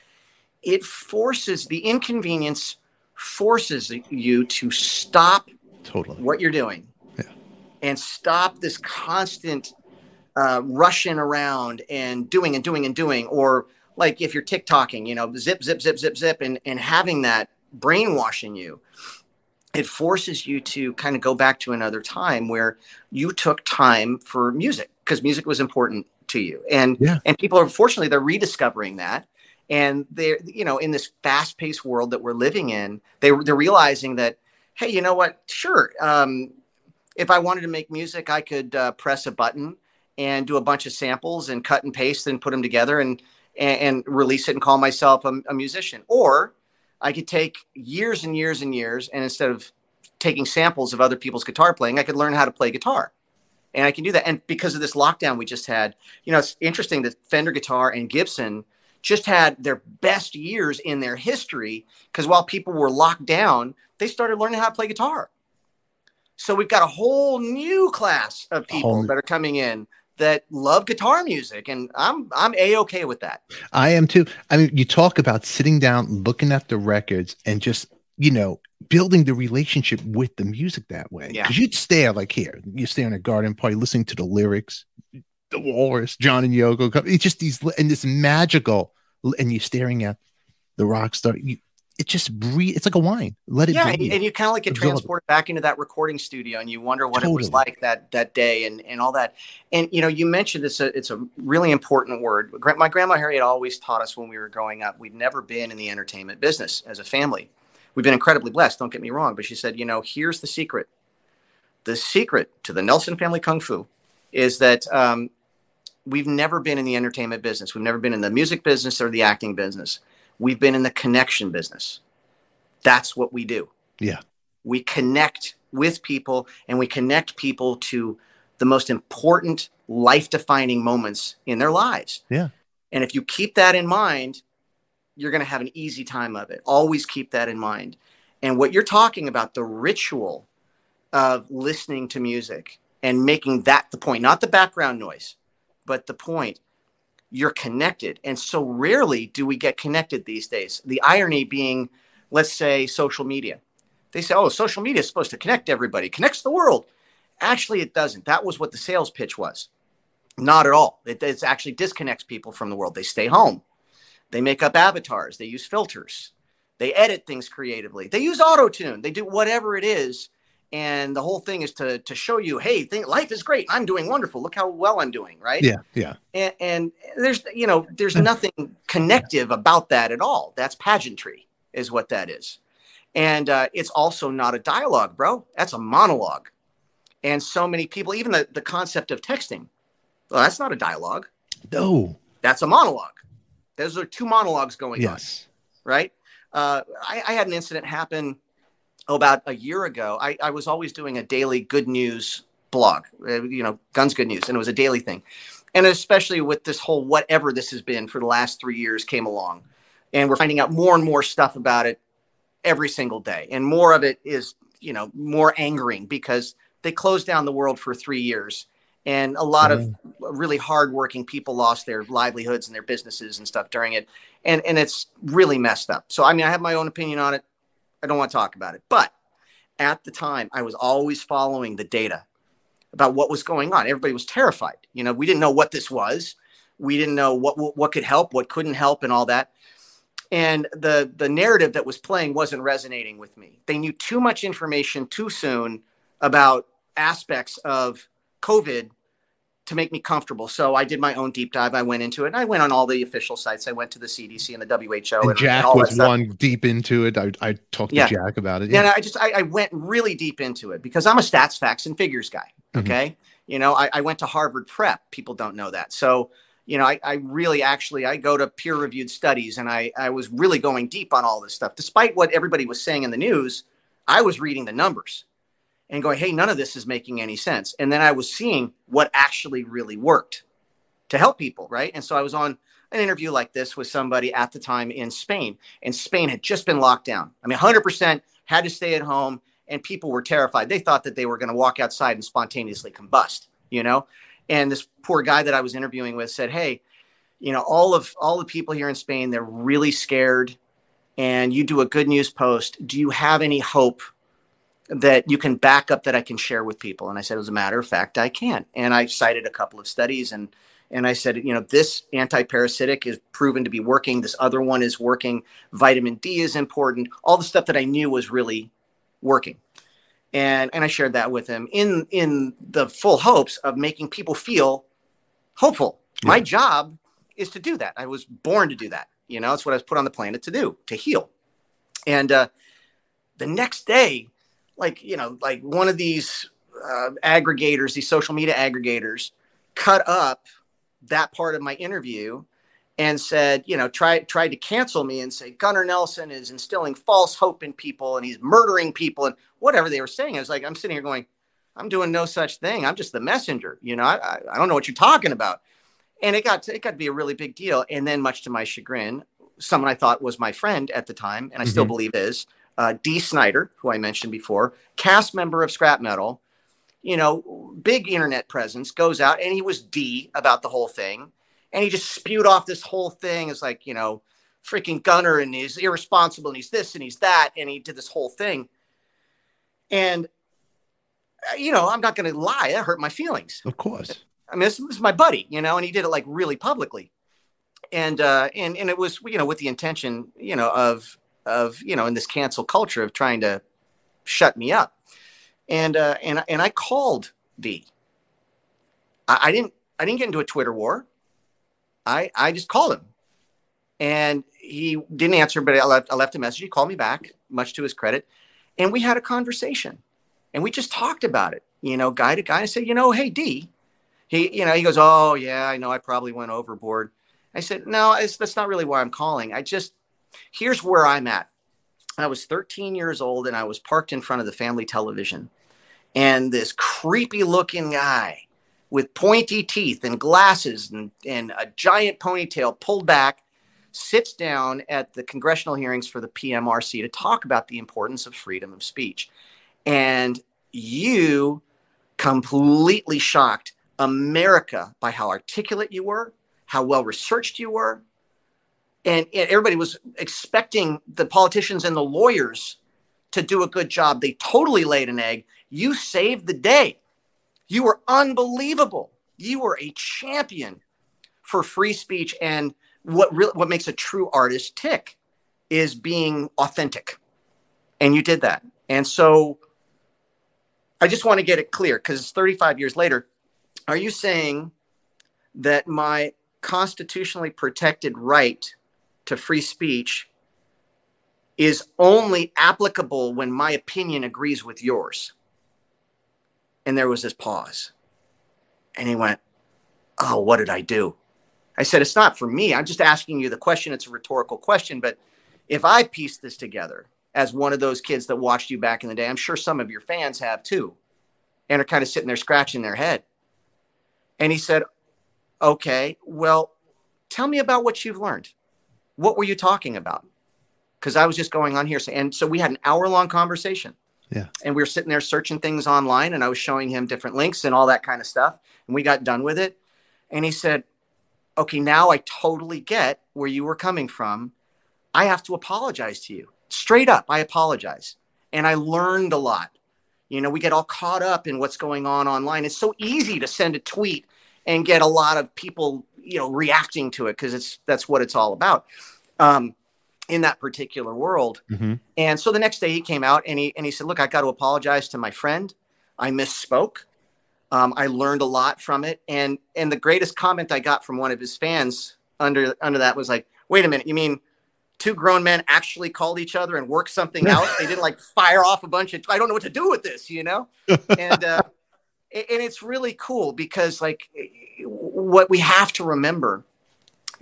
It forces the inconvenience forces you to stop totally what you're doing yeah. and stop this constant uh, rushing around and doing and doing and doing or like if you're TikToking, you know, zip, zip, zip, zip, zip, and, and having that brainwashing you it forces you to kind of go back to another time where you took time for music because music was important to you. And yeah. and people are fortunately they're rediscovering that. And they're you know in this fast-paced world that we're living in they, they're realizing that hey you know what? Sure um, if i wanted to make music i could uh, press a button and do a bunch of samples and cut and paste and put them together and and, and release it and call myself a, a musician. Or I could take years and years and years, and instead of taking samples of other people's guitar playing, I could learn how to play guitar. And I can do that. And because of this lockdown we just had, you know, it's interesting that Fender Guitar and Gibson just had their best years in their history because while people were locked down, they started learning how to play guitar. So we've got a whole new class of people that are coming in that love guitar music and i'm i'm a-okay with that. I am too. I mean you talk about sitting down looking at the records and just you know building the relationship with the music that way. Because yeah. you'd stare like here you stay in a garden party listening to the lyrics the walrus john and yoko it's just these and this magical and you're staring at the rock star you, it just breathe. It's like a wine. Let it. Yeah, breathe. and you kind of like get transported back into that recording studio, and you wonder what totally. it was like that that day, and and all that. And you know, you mentioned a it's a really important word. My grandma Harriet always taught us when we were growing up. We'd never been in the entertainment business as a family. We've been incredibly blessed. Don't get me wrong, but she said, you know, here's the secret. The secret to the Nelson family kung fu is that um, we've never been in the entertainment business. We've never been in the music business or the acting business We've been in the connection business. That's what we do. Yeah. We connect with people and we connect people to the most important life defining moments in their lives. Yeah. And if you keep that in mind, you're going to have an easy time of it. Always keep that in mind. And what you're talking about, the ritual of listening to music and making that the point, not the background noise, but the point you're connected. And so rarely do we get connected these days. The irony being, let's say, social media. They say, oh, social media is supposed to connect everybody, connects the world. Actually, it doesn't. That was what the sales pitch was. Not at all. It, it actually disconnects people from the world. They stay home. They make up avatars. They use filters. They edit things creatively. They use auto tune. They do whatever it is and the whole thing is to to show you hey think, life is great. I'm doing wonderful. Look how well i'm doing right? Yeah yeah. And, and there's you know there's nothing connective about that at all. That's pageantry is what that is. And uh, it's also not a dialogue bro. That's a monologue. And so many people even the, the concept of texting well that's not a dialogue. No. That's a monologue. Those are two monologues going yes. on right? Uh, I, I had an incident happen oh, about a year ago, I, I was always doing a daily good news blog, uh, you know, Guns Good News, and it was a daily thing. and especially with this whole whatever this has been for the last three years came along, and we're finding out more and more stuff about it every single day, and more of it is you know more angering because they closed down the world for three years and a lot mm-hmm. of really hardworking people lost their livelihoods and their businesses and stuff during it and and it's really messed up so i mean i have my own opinion on it i don't want to talk about it but at the time i was always following the data about what was going on. Everybody was terrified you know we didn't know what this was. We didn't know what what, what could help what couldn't help and all that. And the the narrative that was playing wasn't resonating with me. They knew too much information too soon about aspects of covid to make me comfortable. So i did my own deep dive. I went into it. And i went on all the official sites. I went to the cdc and the who and, and jack and was one deep into it. I, I talked yeah. to jack about it. Yeah and i just I, I, went really deep into it because i'm a stats facts and figures guy mm-hmm. okay? Mm-hmm. you know I, I went to harvard prep. People don't know that. So you know, I, I, really actually I go to peer reviewed studies and I, I was really going deep on all this stuff. Despite what everybody was saying in the news, I was reading the numbers and going, hey, none of this is making any sense. And then I was seeing what actually really worked to help people, right? And so I was on an interview like this with somebody at the time in Spain, and Spain had just been locked down. I mean, 100% had to stay at home, and people were terrified. They thought that they were going to walk outside and spontaneously combust, you know? And this poor guy that I was interviewing with said, "Hey, you know, all of all the people here in Spain, they're really scared, and you do a good news post. Do you have any hope that you can back up that I can share with people?" And I said, "As a matter of fact, I can." And I cited a couple of studies and and I said, you know, this anti-parasitic is proven to be working. This other one is working. Vitamin D is important. All the stuff that I knew was really working and and I shared that with him in in the full hopes of making people feel hopeful. Yeah. My job is to do that. I was born to do that. You know, it's what I was put on the planet to do, to heal. And uh, the next day, like you know, like one of these uh, aggregators, these social media aggregators, cut up that part of my interview and said, you know, tried tried to cancel me and say Gunnar Nelson is instilling false hope in people and he's murdering people and whatever they were saying. I was like, I'm sitting here going, I'm doing no such thing. I'm just the messenger. You know, I, I don't know what you're talking about. And it got to, it got to be a really big deal. And then, much to my chagrin, someone I thought was my friend at the time, and I mm-hmm. still believe is uh, Dee Snider, who I mentioned before, cast member of Scrap Metal, you know, big internet presence, goes out and he was D about the whole thing and he just spewed off this whole thing. It's like, you know, freaking Gunnar and he's irresponsible and he's this and he's that. And he did this whole thing. And, uh, you know, I'm not going to lie. That hurt my feelings. Of course. I mean, this, this is my buddy, you know, and he did it like really publicly. And, uh, and, and it was, you know, with the intention, you know, of, of, you know, in this cancel culture of trying to shut me up. And, uh, and, and I called Dee. I, didn't, I didn't get into a Twitter war. I I just called him, and he didn't answer. But I left I left a message. He called me back, much to his credit, and we had a conversation, and we just talked about it. You know, guy to guy. I said, you know, hey Dee, he you know he goes, oh yeah, I know I probably went overboard. I said, no, that's not really why I'm calling. I just here's where I'm at. I was 13 years old and I was parked in front of the family television, and this creepy looking guy with pointy teeth and glasses and, and a giant ponytail pulled back sits down at the congressional hearings for the PMRC to talk about the importance of freedom of speech. And you completely shocked America by how articulate you were, how well researched you were. And, everybody was expecting the politicians and the lawyers to do a good job. They totally laid an egg. You saved the day you were unbelievable. You were a champion for free speech. And what really what makes a true artist tick is being authentic. And you did that. And so I just want to get it clear because 35 years later, are you saying that my constitutionally protected right to free speech is only applicable when my opinion agrees with yours? And there was this pause. And he went, Oh, what did I do? I said, It's not for me. I'm just asking you the question. It's a rhetorical question. But if I piece this together as one of those kids that watched you back in the day, I'm sure some of your fans have too, and are kind of sitting there scratching their head. And he said, Okay, well, tell me about what you've learned. What were you talking about? Because I was just going on here. And so we had an hour long conversation. Yeah. And we were sitting there searching things online and I was showing him different links and all that kind of stuff. And we got done with it. And he said, Okay, now I totally get where you were coming from. I have to apologize to you. Straight up, I apologize. And I learned a lot. You know, we get all caught up in what's going on online. It's so easy to send a tweet and get a lot of people, you know, reacting to it because it's that's what it's all about. Um, in that particular world. Mm-hmm. And so the next day he came out and he and he said, "Look, I got to apologize to my friend. I misspoke. Um, I learned a lot from it." And and the greatest comment I got from one of his fans under under that was like, "Wait a minute, you mean?" Two grown men actually called each other and worked something out. they didn't like fire off a bunch of. I don't know what to do with this, you know. And uh, and it's really cool because like what we have to remember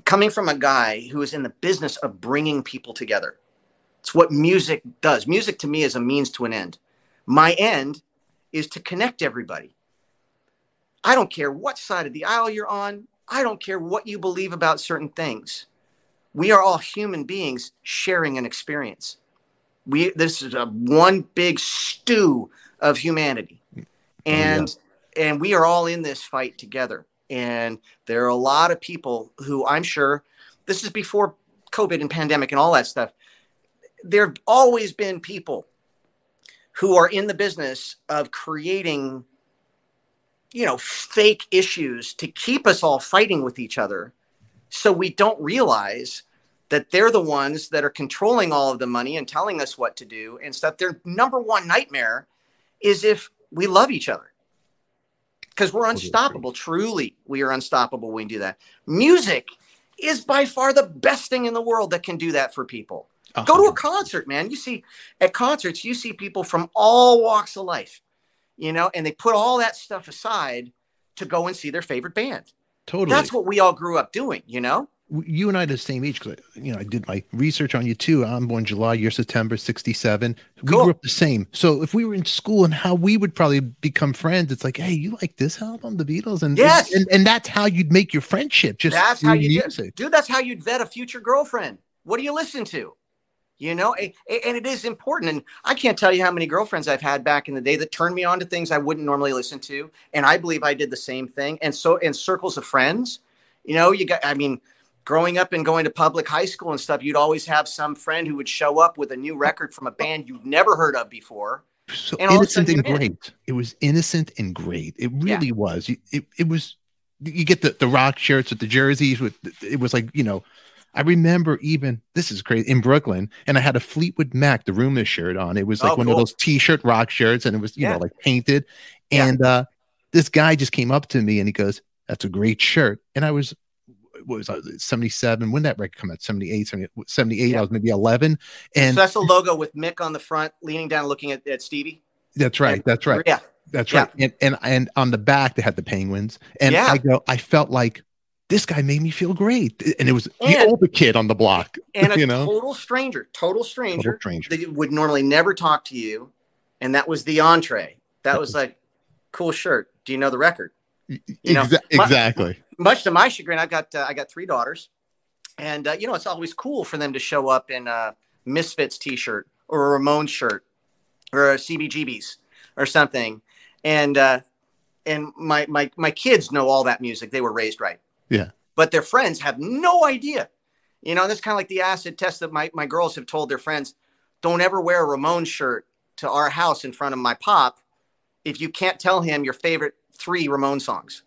coming from a guy who is in the business of bringing people together. It's what music does. Music to me is a means to an end. My end is to connect everybody. I don't care what side of the aisle you're on. I don't care what you believe about certain things. We are all human beings sharing an experience. We this is a one big stew of humanity. Oh, and yeah. and we are all in this fight together. And there are a lot of people who I'm sure this is before COVID and pandemic and all that stuff. There have always been people who are in the business of creating, you know, fake issues to keep us all fighting with each other. So we don't realize that they're the ones that are controlling all of the money and telling us what to do and stuff. Their number one nightmare is if we love each other because we're unstoppable. Truly, we are unstoppable when we do that. Music is by far the best thing in the world that can do that for people. Uh-huh. Go to a concert, man. You see, at concerts, you see people from all walks of life, you know, and they put all that stuff aside to go and see their favorite band. Totally. That's what we all grew up doing, you know? You and I are the same age because you know I did my research on you too. I'm born July, you're September '67. We cool. grew up the same. So if we were in school and how we would probably become friends, it's like, hey, you like this album, the Beatles, and yes, and, and that's how you'd make your friendship. Just that's how you music. dude. That's how you'd vet a future girlfriend. What do you listen to? You know, and it is important. And I can't tell you how many girlfriends I've had back in the day that turned me on to things I wouldn't normally listen to. And I believe I did the same thing. And so in circles of friends, you know, you got, I mean, growing up and going to public high school and stuff, you'd always have some friend who would show up with a new record from a band you'd never heard of before. So and innocent and great. In. It was innocent and great. It really yeah. was. It, it was. You get the, the rock shirts with the jerseys. With it was like you know. I remember even this is crazy in Brooklyn, and I had a Fleetwood Mac the Rumor shirt on. It was like oh, one cool. of those T-shirt rock shirts, and it was you yeah. know like painted. And yeah. uh, this guy just came up to me and he goes, "That's a great shirt," and I was what was I, 77 when that record come out? 78 78 yeah. i was maybe 11 and so that's the logo with mick on the front leaning down looking at, at stevie. That's right that's right. Yeah. That's right. Yeah. and, and and on the back they had the penguins. And yeah. i go i felt like this guy made me feel great. And it was and, the older kid on the block and a you know? total stranger total stranger, total stranger. that would normally never talk to you. And that was the entree. That, that was, was like cool shirt. Do you know the record? You know, Exa- exactly. Much to my chagrin, I've got uh, I got three daughters, and uh, you know it's always cool for them to show up in a Misfits T-shirt or a Ramones shirt or a CBGBs or something, and uh, and my my my kids know all that music. They were raised right. Yeah. But their friends have no idea. You know, that's kind of like the acid test that my, my girls have told their friends don't ever wear a Ramones shirt to our house in front of my pop if you can't tell him your favorite three Ramon songs,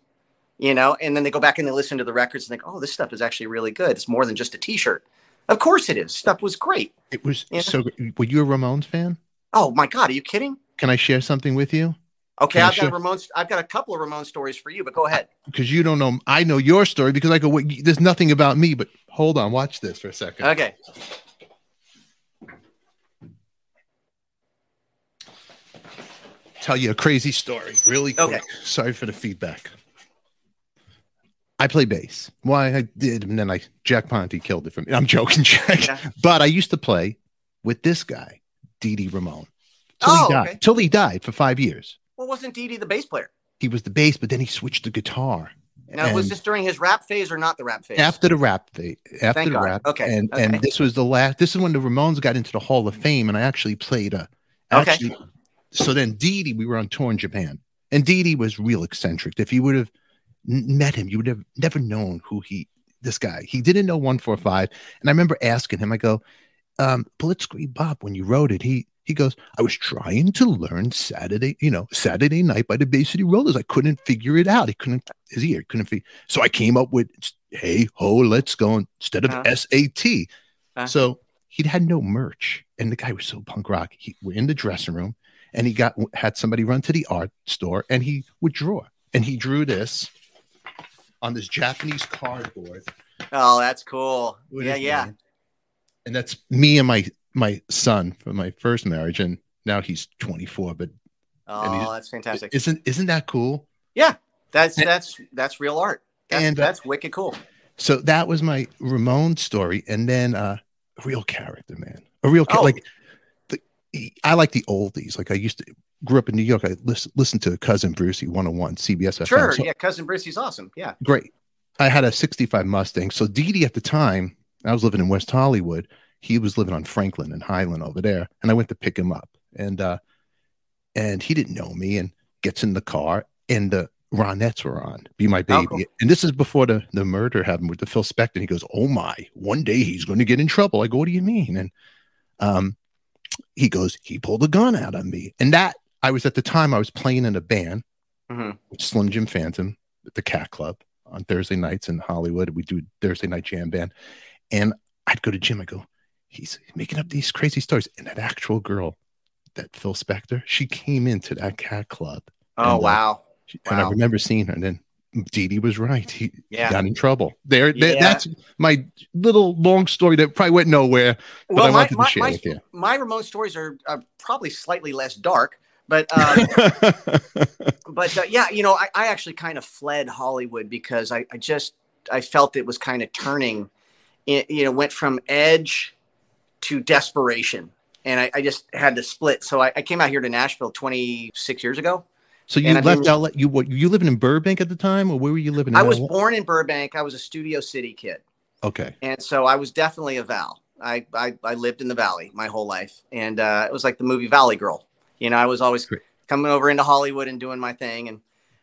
you know, and then they go back and they listen to the records and think, oh, this stuff is actually really good. It's more than just a T-shirt. Of course it is. Stuff was great. It was you know? so. Were you a Ramones fan? Oh my God, are you kidding? Can I share something with you? Okay, Can I've got a Ramones. I've got a couple of Ramon stories for you, but go ahead. Because you don't know, I know your story because I go. Wait, there's nothing about me, but hold on, watch this for a second. Okay. tell you a crazy story really quick. Okay. Sorry for the feedback. I play bass. Why I did, and then I Jack Ponti killed it for me. I'm joking, Jack. Yeah. But I used to play with this guy, Dee Dee Ramone. Till oh, he died. Okay. Till he died for five years. Well, wasn't Dee Dee the bass player? He was the bass, but then he switched to guitar. Now, was this during his rap phase or not the rap phase? after the rap phase. after Thank the God. rap Okay, and okay. and this was the last this is when the ramones got into the hall of fame and i actually played a Okay. so then Dee Dee, we were on tour in japan and Dee Dee was real eccentric if you would have met him. You would have never known who he this guy. He didn't know 145 and i remember asking him i go um blitzkrieg bop when you wrote it he he goes i was trying to learn saturday you know saturday night by the bay city rollers. I couldn't figure it out. He couldn't his ear couldn't figure so i came up with hey ho let's go instead of Uh-huh. sat Uh-huh. so he'd had no merch and the guy was so punk rock. He we're in the dressing room and he got had somebody run to the art store and he would draw. And he drew this on this japanese cardboard Oh, that's cool. with yeah, yeah. name. and that's me and my my son from my first marriage and now he's 24 but Oh, that's fantastic. isn't isn't that cool Yeah, That's and- that's that's real art. That's, and, uh, that's wicked cool. so that was my ramon story and then uh a real character man a real ca- Oh. like i like the oldies like i used to grew up in new york i listen, listened to cousin brucey 101 cbs Sure. FM. So yeah, cousin Brucey's awesome. Yeah. great i had a 65 mustang so Dee Dee at the time i was living in west hollywood he was living on franklin and highland over there and i went to pick him up and uh and he didn't know me and gets in the car and the Ronettes were on Be My Oh, Baby. cool. And this is before the, the murder happened with the Phil Spector. And he goes, Oh my, one day he's going to get in trouble. I go, What do you mean? And um, he goes, He pulled a gun out on me. And that I was at the time, I was playing in a band Mhm. with Slim Jim Phantom at the Cat Club on Thursday nights in Hollywood. We do Thursday night jam band. And I'd go to Jim, I go, He's making up these crazy stories. And that actual girl, that Phil Spector, she came into that Cat Club. Oh And, uh, wow. And I remember seeing her, and then Dee was right. He, Yeah. got in trouble. There, Yeah. that's my little long story that probably went nowhere, but I Well, my wanted to my, share my, with you. my Ramon stories are, are probably slightly less dark, but um, but uh, yeah, you know, I, I actually kind of fled Hollywood because I, I just I felt it was kind of turning. It, you know, went from edge to desperation, and I, I just had to split. So I, I came out here to Nashville 26 years ago. So you left LA. You what? You living in Burbank at the time, or where were you living? In I was LA? born in Burbank. I was a Studio City kid. okay. and so I was definitely a Val. I, I I lived in the Valley my whole life, and uh, it was like the movie Valley Girl. You know, I was always Great. coming over into Hollywood and doing my thing and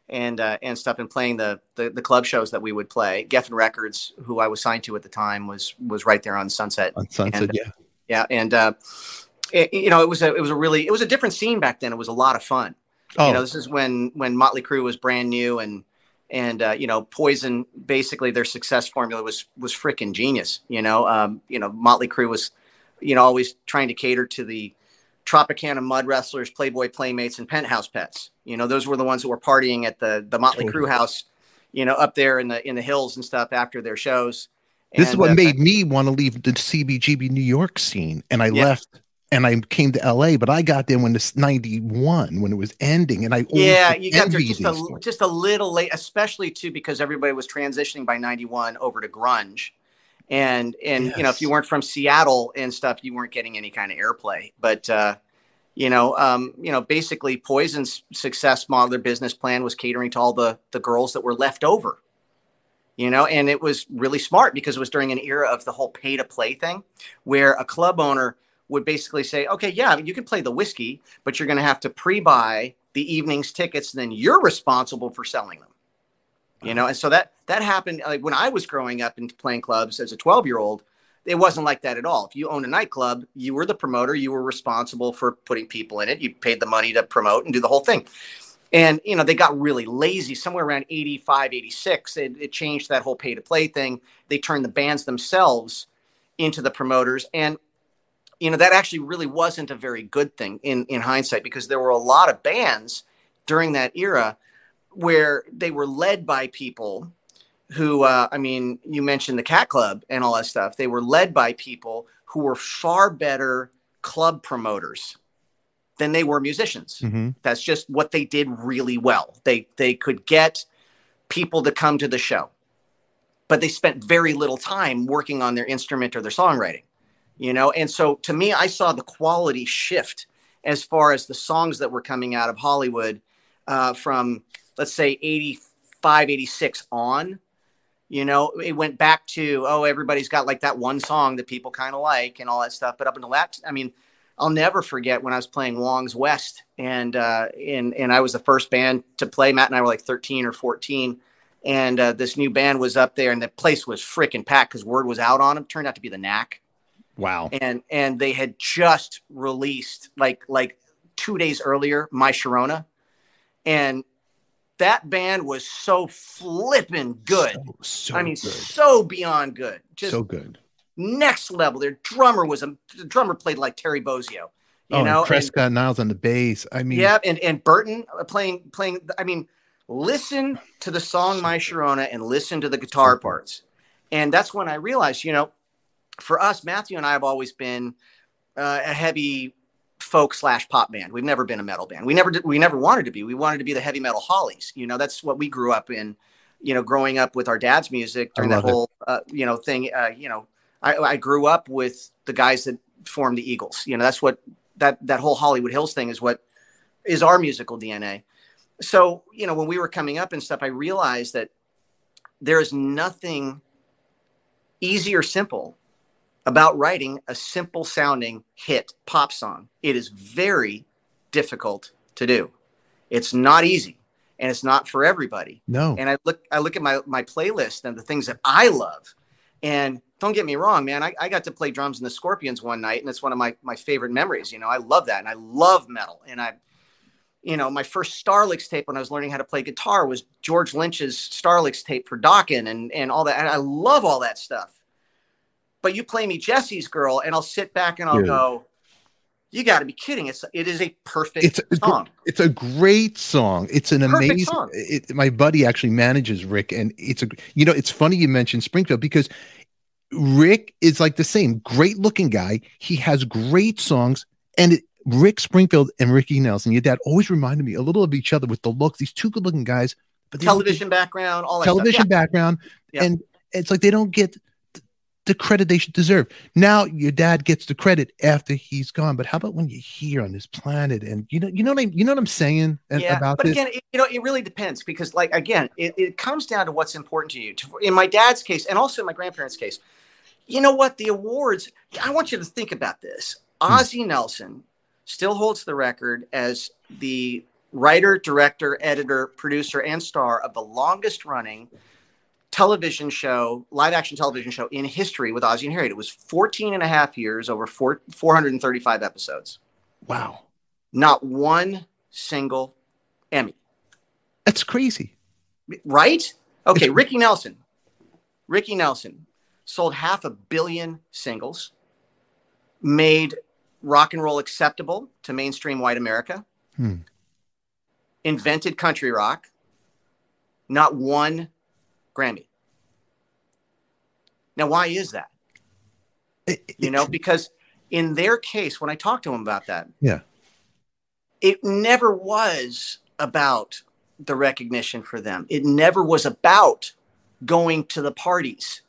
and uh, and stuff and playing the, the the club shows that we would play. Geffen Records, who I was signed to at the time, was was right there on Sunset. On Sunset, And- yeah. Yeah, and uh, it, you know, it was a it was a really it was a different scene back then. It was a lot of fun Oh, you know this is when when motley crue was brand new and and uh, you know poison basically their success formula was was freaking genius you know um, you know motley crue was you know always trying to cater to the tropicana mud wrestlers playboy playmates and penthouse pets you know those were the ones that were partying at the the motley Totally. crue house you know up there in the in the hills and stuff after their shows this is what uh, made me want to leave the CBGB New York scene, and I Yeah. left. And I came to LA, but I got there when this '91 when it was ending, and I yeah you got there just a, just a little late especially too because everybody was transitioning by 91 over to grunge. And and you know if you weren't from seattle and stuff you weren't getting any kind of airplay. But uh you know um you know basically poison's success model their business plan was catering to all the the girls that were left over you know and it was really smart because it was during an era of the whole pay to play thing where a club owner would basically say okay yeah you can play the whiskey but you're going to have to pre-buy the evening's tickets and then you're responsible for selling them. You know and so that that happened like when i was growing up and playing clubs as a 12 year old it wasn't like that at all. If you owned a nightclub you were the promoter you were responsible for putting people in it you paid the money to promote and do the whole thing. And you know they got really lazy somewhere around 85 86 it, it changed that whole pay to play thing. They turned the bands themselves into the promoters and you know that actually really wasn't a very good thing in in hindsight because there were a lot of bands during that era where they were led by people who uh, i mean you mentioned the cat club and all that stuff. They were led by people who were far better club promoters than they were musicians. Mhm. that's just what they did really well. They they could get people to come to the show but they spent very little time working on their instrument or their songwriting you know and so to me i saw the quality shift as far as the songs that were coming out of hollywood uh, from let's say 586 on. You know, it went back to, oh, everybody's got like that one song that people kind of like and all that stuff. But up until that, I mean, I'll never forget when I was playing Wong's West and uh, and and I was the first band to play. Matt and I were like 13 or 14, and uh, this new band was up there, and the place was freaking packed because word was out on them. Turned out to be the Knack. Wow. And and they had just released like like two days earlier, My Sharona, and that band was so flipping good. So, so I mean, good. so beyond good. Just so good next level. Their drummer was a the drummer played like Terry Bozzio. You oh, know, Prescott and, Niles on the bass. I mean, yeah, and and Berton uh, playing playing. I mean, listen to the song My Sharona and listen to the guitar parts, and that's when I realized, you know, for us, Matthew and I have always been uh, a heavy folk slash pop band. We've never been a metal band. We never did. We never wanted to be. We wanted to be the heavy metal Hollies. You know, that's what we grew up in. You know, growing up with our dad's music during that whole, uh, you know, thing. Uh, you know, I, I grew up with the guys that formed the Eagles. You know, that's what that that whole Hollywood Hills thing is what is our musical DNA. So, you know, when we were coming up and stuff, I realized that there is nothing easy or simple about writing a simple sounding hit pop song. It is very difficult to do. It's not easy and it's not for everybody. No. And I look I look at my my playlist and the things that I love and don't get me wrong, man. I, I got to play drums in the Scorpions one night, and it's one of my my favorite memories. You know, I love that, and I love metal. And I, you know, my first Star Licks tape when I was learning how to play guitar was George Lynch's Star Licks tape for Dokken and and all that. And I love all that stuff. But you play me Jesse's Girl, and I'll sit back and I'll go, "You got to be kidding! It's it is a perfect it's a, song. It's a great song. It's an perfect amazing. Song. It, my buddy actually manages Rick, and it's a you know it's funny you mentioned Springfield because Rick is like the same great looking guy. He has great songs. And it, Rick Springfield and Ricky Nelson, your dad always reminded me a little of each other with the looks. These two good looking guys, but television background, all television yeah. background. Yeah. And it's like they don't get the credit they should deserve. Now your dad gets the credit after he's gone. But how about when you're here on this planet and you know, you know what I, you know what I'm saying yeah, about but this? again, it, you know, it really depends because like, again, it, it comes down to what's important to you. In my dad's case, and also in my grandparents' case, you know what? The awards, I want you to think about this. Hmm. Ozzie Nelson still holds the record as the writer, director, editor, producer, and star of the longest running television show, live action television show in history with Ozzie and Harriet. It was 14 and a half years over four, 435 episodes. Wow. Not one single Emmy. That's crazy. Right? Okay, Ricky Nelson. Ricky Nelson, sold half a billion singles, made rock and roll acceptable to mainstream white America, hmm. invented country rock, not one Grammy. Now, why is that? It, you know, because in their case, when I talked to them about that, yeah, it never was about the recognition for them. It never was about going to the parties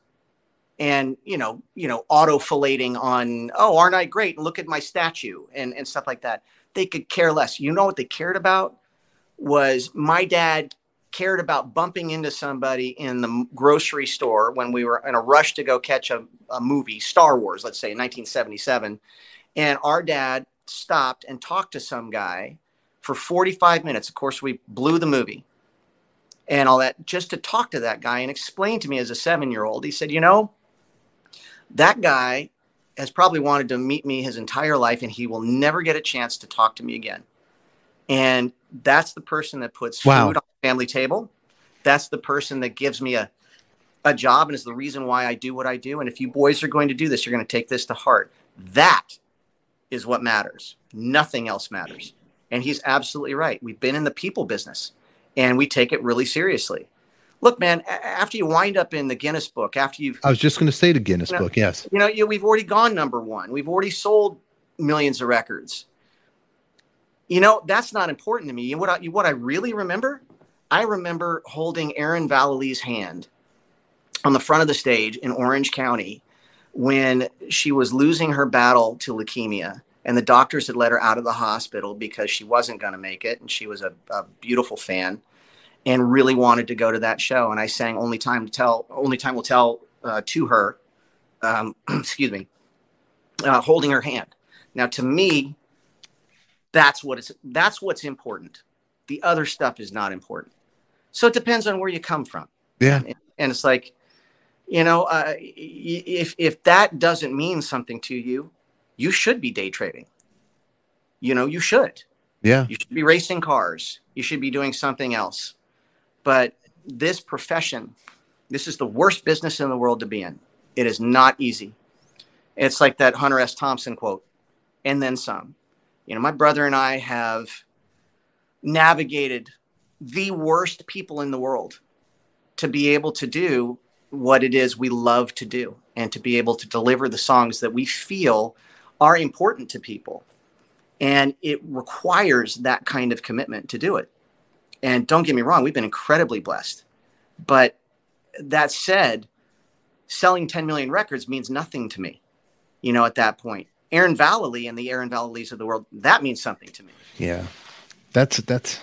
and you know you know auto filleting on oh aren't i great and look at my statue and and stuff like that they could care less you know what they cared about was my dad cared about bumping into somebody in the grocery store when we were in a rush to go catch a, a movie star wars let's say in 1977 and our dad stopped and talked to some guy for 45 minutes of course we blew the movie and all that just to talk to that guy and explain to me as a seven year old he said you know that guy has probably wanted to meet me his entire life and he will never get a chance to talk to me again. And that's the person that puts wow. food on family table. That's the person that gives me a, a job and is the reason why I do what I do. And if you boys are going to do this, you're going to take this to heart. That is what matters. Nothing else matters. And he's absolutely right. We've been in the people business and we take it really seriously look, man, after you wind up in the Guinness book, after you've, I was just going to say the Guinness you know, book, yes. You know, you, we've already gone number one. We've already sold millions of records. You know, that's not important to me. What I, what I really remember, I remember holding Erin Vallely's hand on the front of the stage in Orange County when she was losing her battle to leukemia and the doctors had let her out of the hospital because she wasn't going to make it and she was a, a beautiful fan and really wanted to go to that show. And I sang "Only Time to Tell," "Only Time Will Tell" uh, to her. Um, excuse me, uh, holding her hand. Now, to me, that's what it's that's what's important. The other stuff is not important. So it depends on where you come from. Yeah, and, it's like, you know, uh, if if that doesn't mean something to you, you should be day trading. You know, you should. Yeah. You should be racing cars. You should be doing something else. But this profession, this is the worst business in the world to be in. It is not easy. It's like that Hunter S. Thompson quote, and then some. You know, my brother and I have navigated the worst people in the world to be able to do what it is we love to do and to be able to deliver the songs that we feel are important to people. And it requires that kind of commitment to do it. And don't get me wrong, we've been incredibly blessed. But that said, selling 10 million records means nothing to me, you know, at that point. Aaron Vallely and the Aaron Valleys of the world, that means something to me. Yeah. That's that's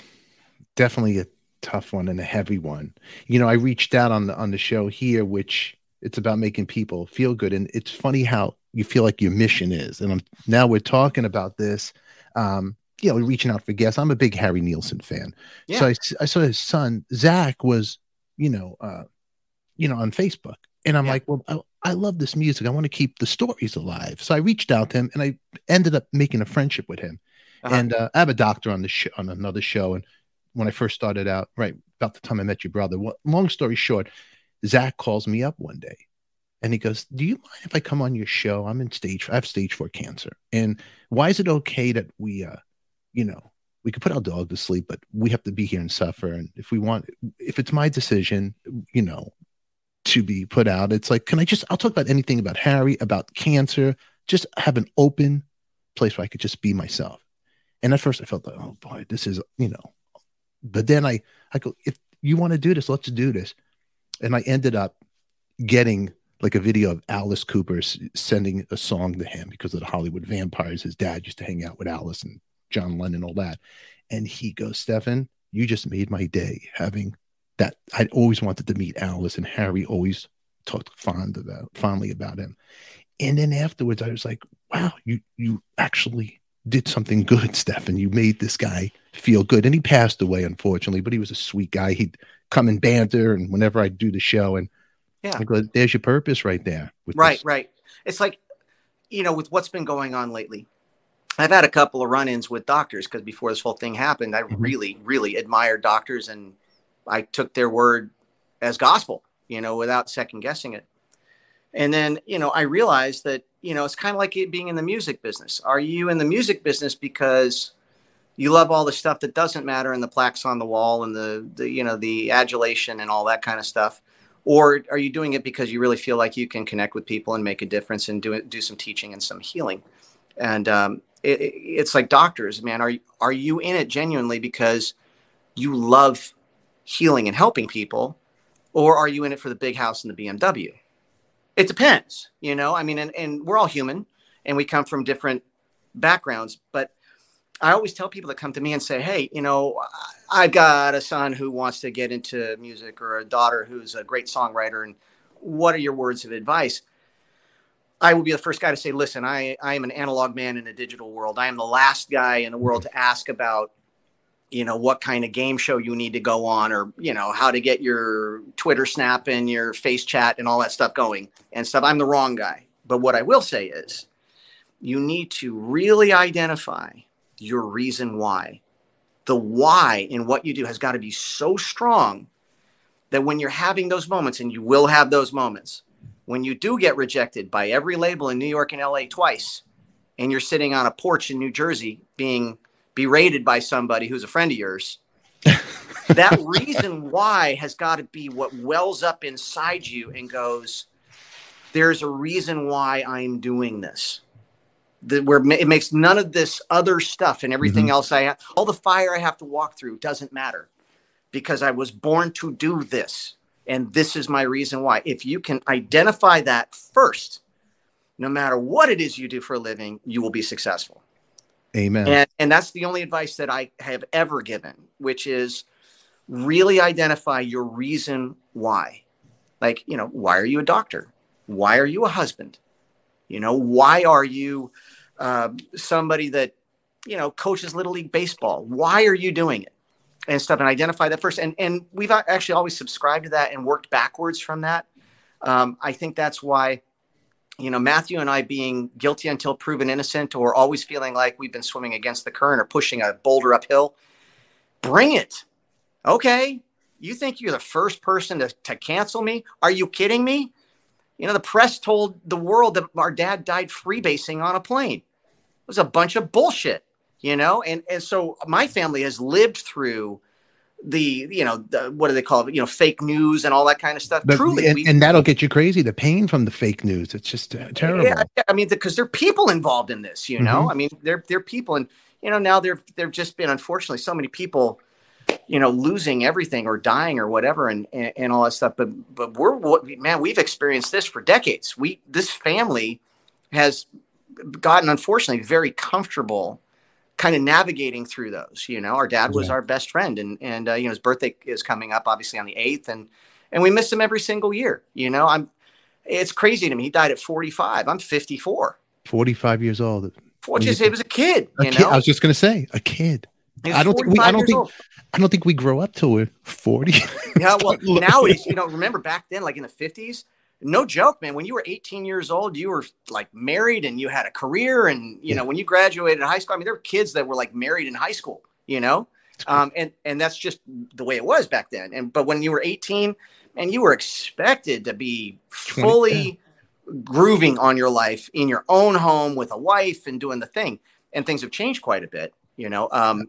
definitely a tough one and a heavy one. You know, I reached out on the on the show here, which it's about making people feel good. And it's funny how you feel like your mission is. And I'm now we're talking about this. Um, you know, reaching out for guests. I'm a big Harry Nilsson fan. Yeah. So I, I saw his son, Zach, was, you know, uh, you know, on Facebook. And I'm yeah. like, well, I, I, love this music. I want to keep the stories alive. So I reached out to him and I ended up making a friendship with him. Uh-huh. And uh, I have a doctor on the show, on another show. And when I first started out, right about the time I met your brother, well, long story short, Zach calls me up one day and he goes, Do you mind if I come on your show? I'm in stage, I have stage four cancer. And why is it okay that we, uh, you know, we could put our dog to sleep, but we have to be here and suffer. And if we want, if it's my decision, you know, to be put out, it's like, can I just, I'll talk about anything about Harry, about cancer, just have an open place where I could just be myself. And at first I felt like, oh boy, this is, you know, but then I, I go, if you want to do this, let's do this. And I ended up getting like a video of Alice Cooper sending a song to him because of the Hollywood vampires. His dad used to hang out with Alice and John Lennon, all that. And he goes, Stefan, you just made my day having that. I always wanted to meet Alice, and Harry always talked fond about fondly about him. And then afterwards, I was like, wow, you you actually did something good, Stefan. You made this guy feel good. And he passed away, unfortunately, but he was a sweet guy. He'd come and banter, and whenever I'd do the show, and yeah, I go, there's your purpose right there. right, this. right. It's like, you know, with what's been going on lately, I've had a couple of run-ins with doctors because before this whole thing happened, I mm-hmm. really, really admired doctors, and I took their word as gospel, you know, without second guessing it. And then, you know, I realized that, you know, it's kind of like it being in the music business. Are you in the music business because you love all the stuff that doesn't matter and the plaques on the wall and the, the you know, the adulation and all that kind of stuff? Or are you doing it because you really feel like you can connect with people and make a difference and do it, do some teaching and some healing? And um, it, it's like doctors, man. Are are you in it genuinely because you love healing and helping people, or are you in it for the big house and the BMW? It depends, you know. I mean, and, and we're all human, and we come from different backgrounds. But I always tell people that come to me and say, "Hey, you know, I've got a son who wants to get into music, or a daughter who's a great songwriter, and what are your words of advice?" I will be the first guy to say, listen, I, I am an analog man in a digital world. I am the last guy in the world to ask about, you know, what kind of game show you need to go on or, you know, how to get your Twitter snap and your face chat and all that stuff going and stuff. I'm the wrong guy. But what I will say is you need to really identify your reason why. The why in what you do has got to be so strong that when you're having those moments, and you will have those moments, when you do get rejected by every label in New York and LA twice, and you're sitting on a porch in New Jersey being berated by somebody who's a friend of yours, that reason why has got to be what wells up inside you and goes, there's a reason why I'm doing this. The, where it makes none of this other stuff and everything mm-hmm. else I have, all the fire I have to walk through doesn't matter because I was born to do this. And this is my reason why. If you can identify that first, no matter what it is you do for a living, you will be successful. Amen. And, and that's the only advice that I have ever given, which is really identify your reason why. Like, you know, why are you a doctor? Why are you a husband? You know, why are you uh, somebody that, you know, coaches Little League Baseball? Why are you doing it? And stuff, and identify that first. And and we've actually always subscribed to that and worked backwards from that. Um, I think that's why, you know, Matthew and I being guilty until proven innocent, or always feeling like we've been swimming against the current or pushing a boulder uphill. Bring it. Okay. You think you're the first person to, to cancel me? Are you kidding me? You know, the press told the world that our dad died freebasing on a plane. It was a bunch of bullshit, you know? And, and so my family has lived through the, you know, the, what do they call it? You know, fake news and all that kind of stuff. But, Truly. and, we- and that'll get you crazy. The pain from the fake news. It's just uh, terrible. Yeah, I mean, because there are people involved in this, you know. Mhm. I mean, they're they're people, and you know, now there there've just been unfortunately so many people, you know, losing everything or dying or whatever, and and, and all that stuff. But but we're what man, we've experienced this for decades. We this family has gotten unfortunately very comfortable kind of navigating through those you know our dad was Yeah. our best friend and and uh, you know his birthday is coming up obviously on the 8th and and we miss him every single year you know i'm it's crazy to me he died at 45 i'm 54 45 years old. well, just he was a kid A you kid. know I was just going to say a kid. I don't think we- I don't think- old. I don't think we grow up till we're 40. yeah well looking- nowadays you know remember back then like in the 50s no joke man when you were 18 years old you were like married and you had a career and you Yeah. know when you graduated high school i mean there were kids that were like married in high school you know? Um, and and that's just the way it was back then. And but when you were 18 and you were expected to be fully grooving on your life in your own home with a wife and doing the thing. And things have changed quite a bit you know um,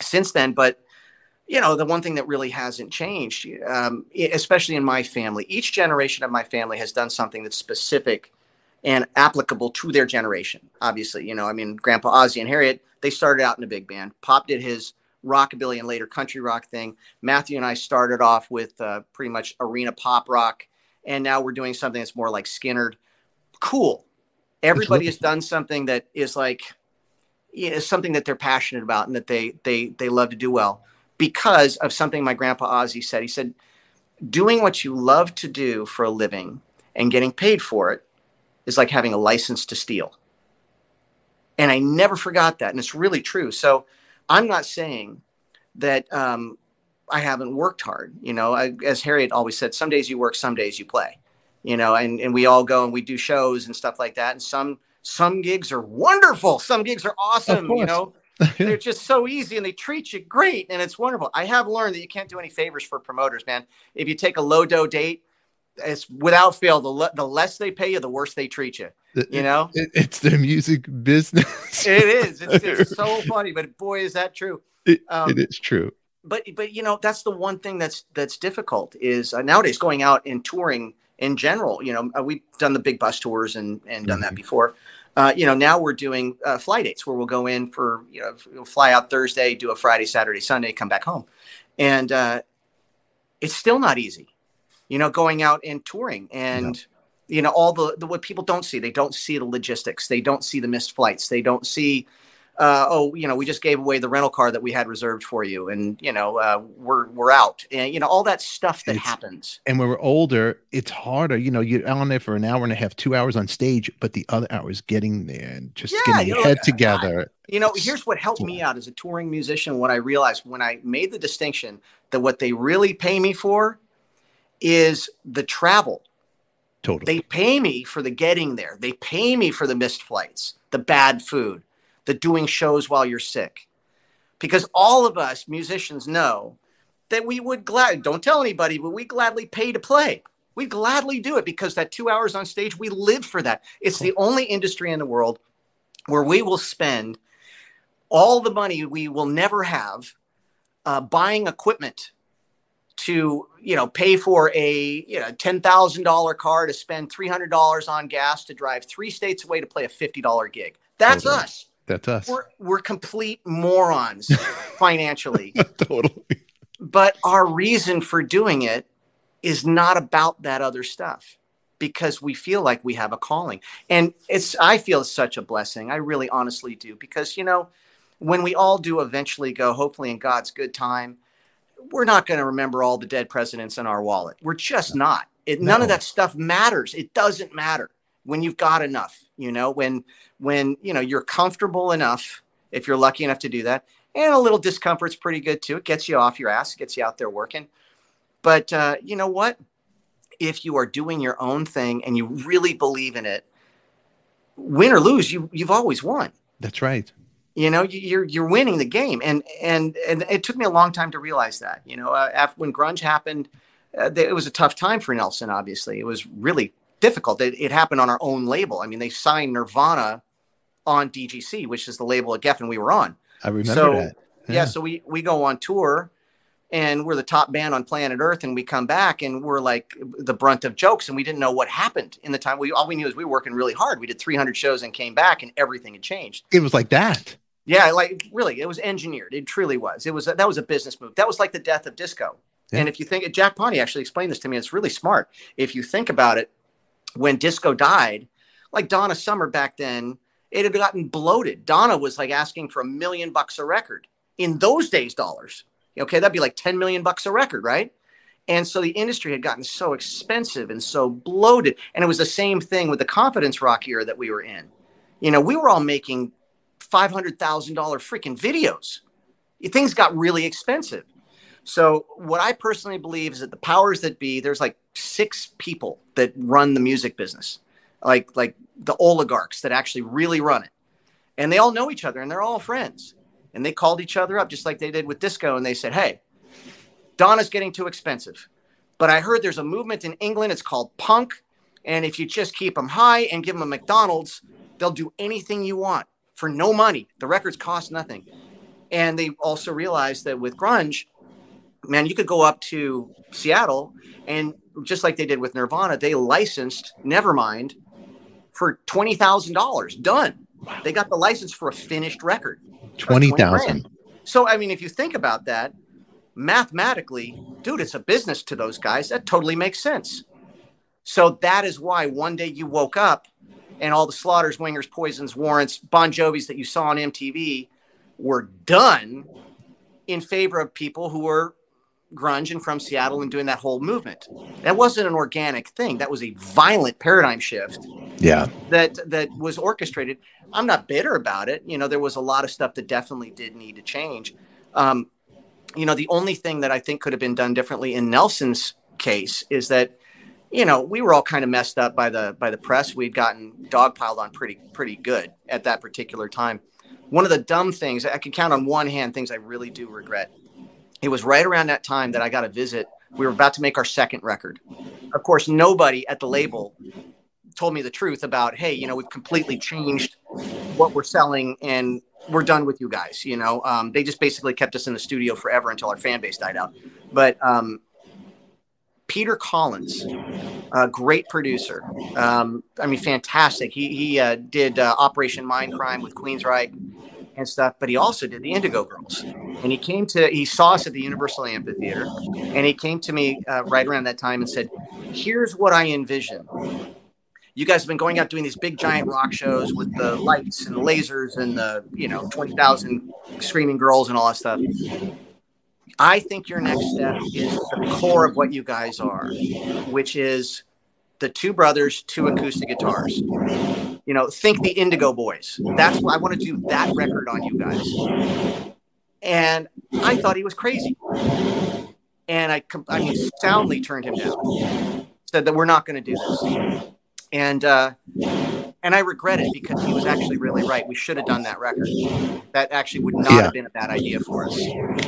since then. But you know the one thing that really hasn't changed um, especially in my family each generation of my family has done something that's specific and applicable to their generation obviously you know i mean grandpa ozzy and harriet they started out in a big band pop did his rockabilly and later country rock thing matthew and i started off with uh, pretty much arena pop rock and now we're doing something that's more like Skynyrd. Cool. Everybody has done something that is like you know, something that they're passionate about and that they they they love to do well because of something my grandpa Ozzy said. He said, "Doing what you love to do for a living and getting paid for it is like having a license to steal." And I never forgot that, and it's really true. So I'm not saying that um, I haven't worked hard. You know, I, as Harriet always said, some days you work, some days you play. You know, and and we all go and we do shows and stuff like that. And some some gigs are wonderful, some gigs are awesome. You know, they're just so easy and they treat you great and it's wonderful. I have learned that you can't do any favors for promoters, man. If you take a low dough date, it's without fail the le- the less they pay you, the worse they treat you. You know, It- it's the music business. it is. It's, it's so funny, but boy, is that true. It- Um, it is true. but but you know that's the one thing that's that's difficult is uh, nowadays going out and touring in general you know uh, we've done the big bus tours and and done that Mhm. before uh, you know now we're doing uh, fly dates where we'll go in for you know we'll fly out thursday do a friday saturday sunday come back home. And uh, it's still not easy you know going out and touring and you know all the, the what people don't see they don't see the logistics they don't see the missed flights they don't see uh, oh, you know, we just gave away the rental car that we had reserved for you, and you know, uh, we're we're out, and you know, all that stuff that It's- happens. And when we're older, it's harder. You know, you're on there for an hour and a half, two hours on stage, but the other hour is getting there and just Yeah, getting your know, head together. You know, here's what helped me out as a touring musician. What I realized when I made the distinction that what they really pay me for is the travel. Totally. They pay me for the getting there. They pay me for the missed flights, the bad food, the doing shows while you're sick. Because all of us musicians know that we would glad don't tell anybody, but we gladly pay to play. We gladly do it because that two hours on stage, we live for that. It's the only industry in the world where we will spend all the money we will never have uh, buying equipment to you know pay for a you know ten thousand dollar car to spend three hundred dollars on gas to drive three states away to play a fifty dollar gig. That's Totally. us. That's us. We're we're complete morons financially, totally. but our reason for doing it is not about that other stuff because we feel like we have a calling and it's i feel it's such a blessing i really honestly do because you know when we all do eventually go hopefully in god's good time we're not going to remember all the dead presidents in our wallet. We're just not. It, no. None of that stuff matters. It doesn't matter when you've got enough. You know, when when you know you're comfortable enough, if you're lucky enough to do that, and a little discomfort's pretty good too. It gets you off your ass, gets you out there working. But uh, you know what? If you are doing your own thing and you really believe in it, win or lose, you you've always won. That's right. You know, you're you're winning the game, and and and it took me a long time to realize that. You know, uh, after when grunge happened, uh, it was a tough time for Nelson. Obviously, it was really difficult. It, it happened on our own label. I mean, they signed Nirvana on DGC, which is the label at Geffen we were on. I remember so, that. Yeah. yeah. so we we go on tour and we're the top band on planet Earth, and we come back and we're like the brunt of jokes, and we didn't know what happened in the time. We all we knew is we were working really hard. We did 300 shows and came back, and everything had changed. It was like that. Yeah, like really, it was engineered. It truly was. It was that was a business move. That was like the death of disco. Yeah. And if you think Jack Ponti actually explained this to me, it's really smart. If you think about it, when disco died, like Donna Summer back then, it had gotten bloated. Donna was like asking for a million bucks a record in those days, dollars. Okay, that'd be like 10 million bucks a record, right? And so the industry had gotten so expensive and so bloated. And it was the same thing with the confidence rock era that we were in. You know, we were all making $500,000 freaking videos. Things got really expensive. So, what I personally believe is that the powers that be, there's like six people that run the music business, like like the oligarchs that actually really run it, and they all know each other and they're all friends. And they called each other up just like they did with disco, and they said, "Hey, Donna's getting too expensive, but I heard there's a movement in England. It's called punk, and if you just keep them high and give them a McDonald's, they'll do anything you want for no money. The records cost nothing." And they also realized that with grunge, man, you could go up to Seattle and just like they did with Nirvana, they licensed Nevermind for twenty thousand dollars. Done. They got the license for a finished record. Twenty thousand. So I mean, if you think about that, mathematically, dude, it's a business to those guys. That totally makes sense. So that is why one day you woke up and all the slaughters, wingers, poisons, warrants, Bon Jovi's that you saw on MTV were done in favor of people who were grunge and from Seattle and doing that whole movement. That wasn't an organic thing. That was a violent paradigm shift. Yeah. That that was orchestrated. I'm not bitter about it. You know, there was a lot of stuff that definitely did need to change. Um, you know, the only thing that I think could have been done differently in Nelson's case is that, you know, we were all kind of messed up by the by the press. We'd gotten dogpiled on pretty pretty good at that particular time. One of the dumb things I can count on one hand things I really do regret it was right around that time that I got a visit. We were about to make our second record. Of course, nobody at the label told me the truth about, hey, you know, we've completely changed what we're selling and we're done with you guys. You know, um, they just basically kept us in the studio forever until our fan base died out. But um, Peter Collins, a great producer. Um, I mean, fantastic. He, he uh, did uh, Operation Mindcrime with Queensryche and stuff, but he also did the Indigo Girls. And he came to, he saw us at the Universal Amphitheater, and he came to me uh, right around that time and said, Here's what I envision. You guys have been going out doing these big giant rock shows with the lights and the lasers and the, you know, 20,000 screaming girls and all that stuff. I think your next step is the core of what you guys are, which is the two brothers, two acoustic guitars you know, think the Indigo Boys. That's what I want to do that record on you guys. And I thought he was crazy. And I, I mean, soundly turned him down. Said that we're not going to do this. And uh, and I regret it because he was actually really right. We should have done that record. That actually would not yeah. have been a bad idea for us.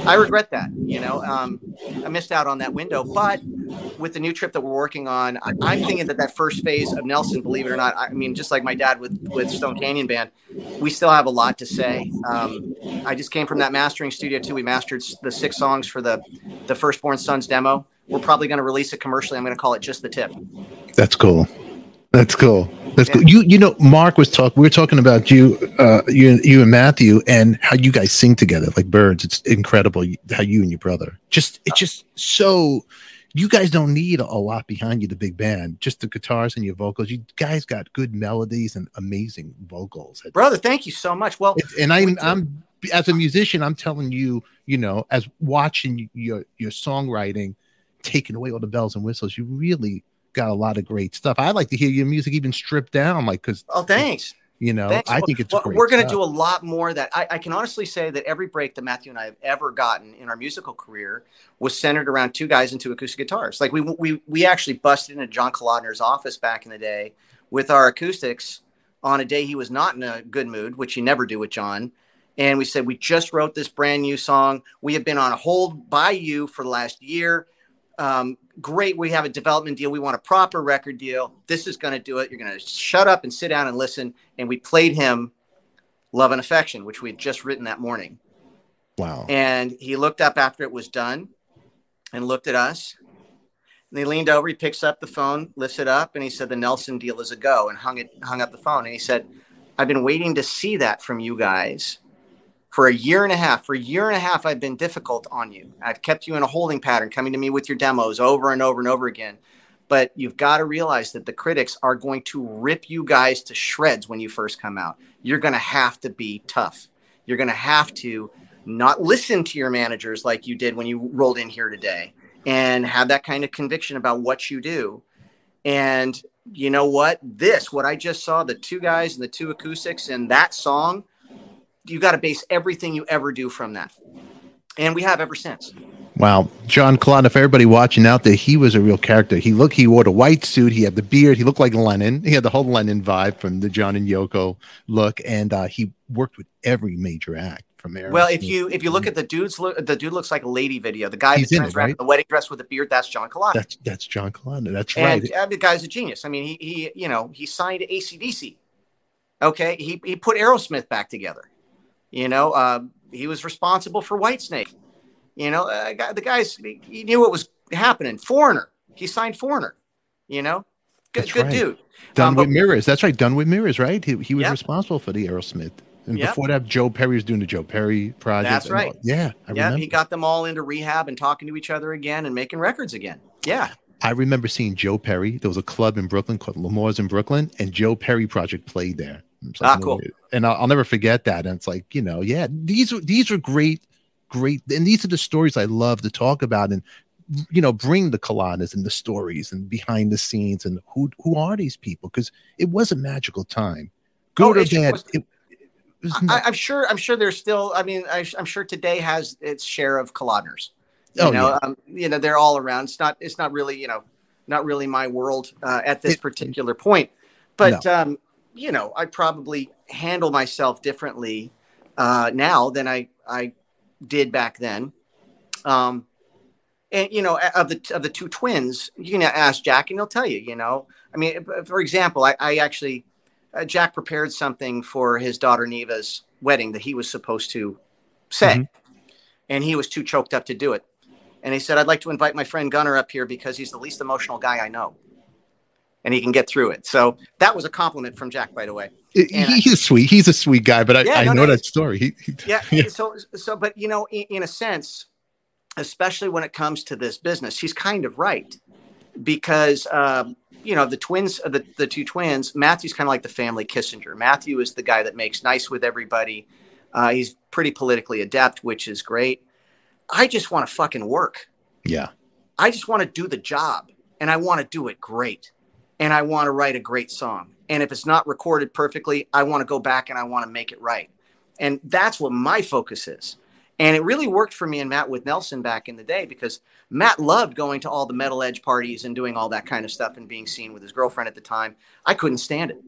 I regret that. You know, um, I missed out on that window. But with the new trip that we're working on, I, am thinking that that first phase of Nelson, believe it or not, I mean, just like my dad with with Stone Canyon Band, we still have a lot to say. Um, I just came from that mastering studio too. We mastered the six songs for the the Firstborn Sons demo. We're probably going to release it commercially. I'm going to call it just the tip. That's cool. That's cool. That's yeah. cool. You you know, Mark was talking. We were talking about you, uh, you you and Matthew, and how you guys sing together like birds. It's incredible how you and your brother just it's just so. You guys don't need a lot behind you, the big band. Just the guitars and your vocals. You guys got good melodies and amazing vocals. Brother, thank you so much. Well, and I'm I'm as a musician, I'm telling you, you know, as watching your your songwriting, taking away all the bells and whistles, you really got a lot of great stuff. I like to hear your music even stripped down, like because oh, thanks. You know, Thanks. I think it's well, we're going to do a lot more that I, I, can honestly say that every break that Matthew and I have ever gotten in our musical career was centered around two guys and two acoustic guitars. Like we we we actually busted into John Kalodner's office back in the day with our acoustics on a day he was not in a good mood, which you never do with John. And we said, We just wrote this brand new song. We have been on hold by you for the last year. Um, great. We have a development deal. We want a proper record deal. This is going to do it. You're going to shut up and sit down and listen. And we played him Love and Affection, which we had just written that morning. Wow. And he looked up after it was done and looked at us. And he leaned over, he picks up the phone, lifts it up, and he said, The Nelson deal is a go, and hung it, hung up the phone. And he said, I've been waiting to see that from you guys for a year and a half. For a year and a half, I've been difficult on you. I've kept you in a holding pattern, coming to me with your demos over and over and over again. But you've got to realize that the critics are going to rip you guys to shreds when you first come out. You're going to have to be tough. You're going to have to not listen to your managers like you did when you rolled in here today and have that kind of conviction about what you do. And you know what? This, what I just saw, the two guys and the two acoustics and that song, you got to base everything you ever do from that. And we have ever since. Wow. John Kalodner, if everybody watching out there, he was a real character. He looked, he wore the white suit, he had the beard, he looked like Lennon. He had the whole Lennon vibe from the John and Yoko look, and uh, he worked with every major act from there. Well, if you if you look at the dude's look, the dude looks like a lady video. The guy He's that turns around right? the wedding dress with the beard, that's John Kalodner. That's that's John Kalodner. That's and, right. And the guy's a genius. I mean, he he you know he signed ACDC. Okay, he he put Aerosmith back together. You know, uh, he was responsible for Whitesnake. You know, uh, the guys he knew what was happening. Foreigner, he signed Foreigner. You know, good, good right. dude. Done um, with mirrors. That's right. Done with mirrors. Right. He he was yep. responsible for the Aerosmith. And yep. before that, Joe Perry was doing the Joe Perry project. That's right. All. Yeah, yeah. He got them all into rehab and talking to each other again and making records again. Yeah. I remember seeing Joe Perry. There was a club in Brooklyn called L'Amour's in Brooklyn, and Joe Perry Project played there. Ah, cool. And I'll, I'll, never forget that. And it's like, you know, yeah, these are these are great, great, and these are the stories I love to talk about and you know bring the Kalodners and the stories and behind the scenes and who who are these people because it was a magical time, good oh, or bad. Was, it, I, am sure. I'm sure there's still. I mean, I, am sure today has its share of Kalodners. You oh, know, yeah. um, you know, they're all around. It's not. It's not really. You know, not really my world uh, at this it, particular point. But no. um, you know, I probably handle myself differently uh, now than I I did back then. Um, and you know, of the of the two twins, you can ask Jack, and he'll tell you. You know, I mean, for example, I, I actually uh, Jack prepared something for his daughter Neva's wedding that he was supposed to say, mm-hmm. and he was too choked up to do it. And he said, "I'd like to invite my friend Gunner up here because he's the least emotional guy I know, and he can get through it." So that was a compliment from Jack, by the way. And he's I, sweet. He's a sweet guy, but I, yeah, I no, know no, that story. He, he, yeah, yeah. So, so, but you know, in, in a sense, especially when it comes to this business, he's kind of right because um, you know the twins the, the two twins matthew's kind of like the family kissinger matthew is the guy that makes nice with everybody uh, he's pretty politically adept which is great i just want to fucking work yeah i just want to do the job and i want to do it great and i want to write a great song and if it's not recorded perfectly i want to go back and i want to make it right and that's what my focus is and it really worked for me and Matt with Nelson back in the day because Matt loved going to all the metal edge parties and doing all that kind of stuff and being seen with his girlfriend at the time. I couldn't stand it.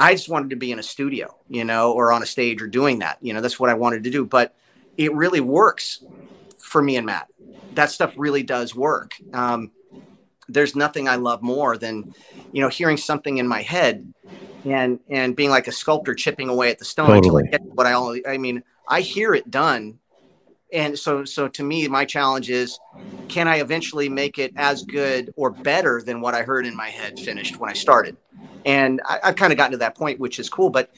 I just wanted to be in a studio, you know, or on a stage or doing that. You know, that's what I wanted to do. But it really works for me and Matt. That stuff really does work. Um, there's nothing I love more than, you know, hearing something in my head and and being like a sculptor chipping away at the stone totally. until I get what I only. I mean, I hear it done and so so to me my challenge is can i eventually make it as good or better than what i heard in my head finished when i started and I, have kind of gotten to that point which is cool but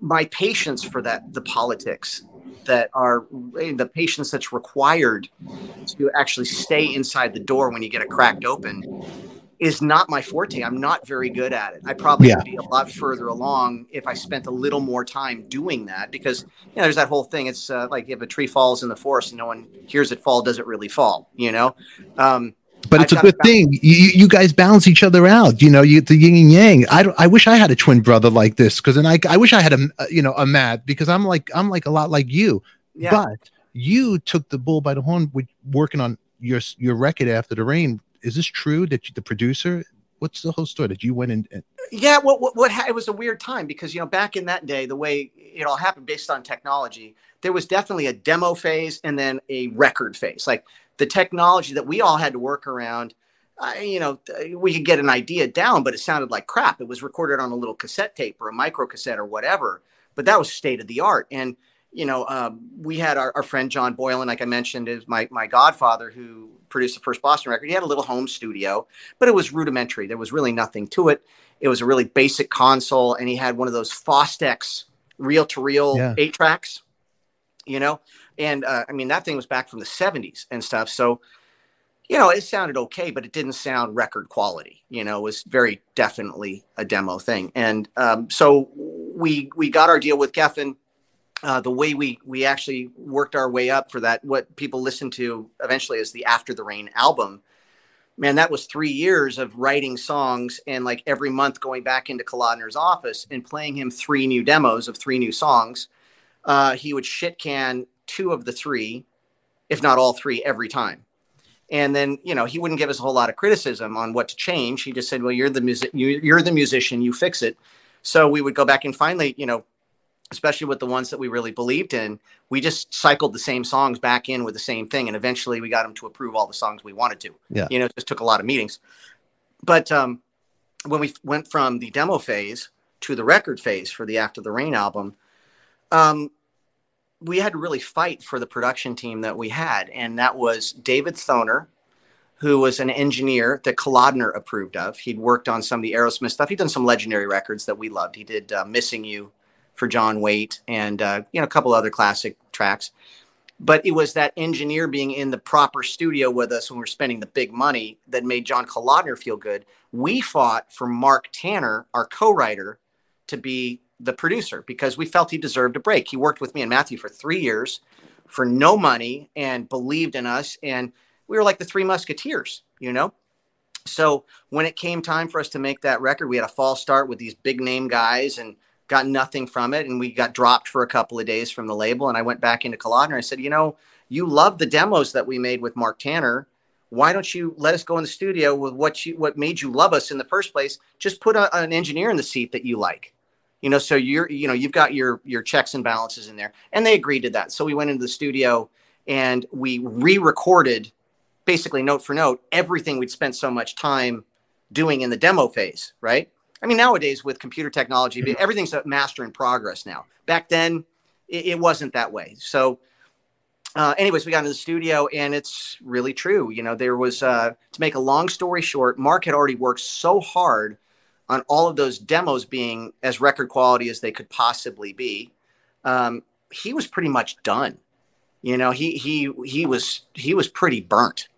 my patience for that the politics that are the patience that's required to actually stay inside the door when you get it cracked open is not my forte. I'm not very good at it. I probably Yeah. would be a lot further along if I spent a little more time doing that because you know there's that whole thing. It's uh, like if a tree falls in the forest and no one hears it fall, does it really fall? You know. Um, But it's I've a good thing. You, you guys balance each other out. You know, you the yin and yang. I don't, I wish I had a twin brother like this because then I I wish I had a uh, you know a Matt because I'm like I'm like a lot like you. yeah. But you took the bull by the horn with working on your your record after the rain. Is this true that you, the producer? What's the whole story that you went in? and- Yeah, what what, what ha- it was a weird time because you know back in that day, the way it all happened based on technology, there was definitely a demo phase and then a record phase. Like the technology that we all had to work around, I, you know, we could get an idea down, but it sounded like crap. It was recorded on a little cassette tape or a micro cassette or whatever, but that was state of the art. And you know, um, we had our, our friend John Boylan, like I mentioned, is my my godfather who produced the first Boston record. He had a little home studio, but it was rudimentary. There was really nothing to it. It was a really basic console, and he had one of those Fostex reel to reel eight tracks, you know. And uh, I mean, that thing was back from the '70s and stuff. So, you know, it sounded okay, but it didn't sound record quality. You know, it was very definitely a demo thing. And um, so we we got our deal with Geffen. Uh, the way we we actually worked our way up for that, what people listened to eventually is the After the Rain album man, that was three years of writing songs and like every month going back into Kalodner's office and playing him three new demos of three new songs. Uh, he would shit can two of the three, if not all three, every time. And then, you know, he wouldn't give us a whole lot of criticism on what to change. He just said, "Well, you're the music, you, you're the musician, you fix it." So we would go back and finally, you know, especially with the ones that we really believed in, we just cycled the same songs back in with the same thing, and eventually we got him to approve all the songs we wanted to. Yeah. you know, it just took a lot of meetings. But um, when we went from the demo phase to the record phase for the After the Rain album, um, we had to really fight for the production team that we had, and that was David Thoener, who was an engineer that Kalodner approved of. He'd worked on some of the Aerosmith stuff. He'd done some legendary records that we loved. He did uh, "Missing You" for John Waite, and uh, you know a couple other classic tracks. But it was that engineer being in the proper studio with us when we were spending the big money that made John Kalodner feel good. We fought for Mark Tanner, our co-writer, to be the producer because we felt he deserved a break. He worked with me and Matthew for three years for no money and believed in us. And we were like the three musketeers, you know? So when it came time for us to make that record, we had a false start with these big name guys and got nothing from it. And we got dropped for a couple of days from the label. And I went back into Kalodner. I said, you know, you love the demos that we made with Mark Tanner. Why don't you let us go in the studio with what you what made you love us in the first place? Just put a, an engineer in the seat that you like you know so you're you know you've got your your checks and balances in there. And they agreed to that. So we went into the studio and we re-recorded basically note for note everything we'd spent so much time doing in the demo phase right? I mean nowadays with computer technology everything's a master in progress now. Back then it, it wasn't that way. So uh, anyways we got into the studio and it's really true. You know there was uh, to make a long story short mark had already worked so hard on all of those demos being as record quality as they could possibly be, um, he was pretty much done. You know, he he he was he was pretty burnt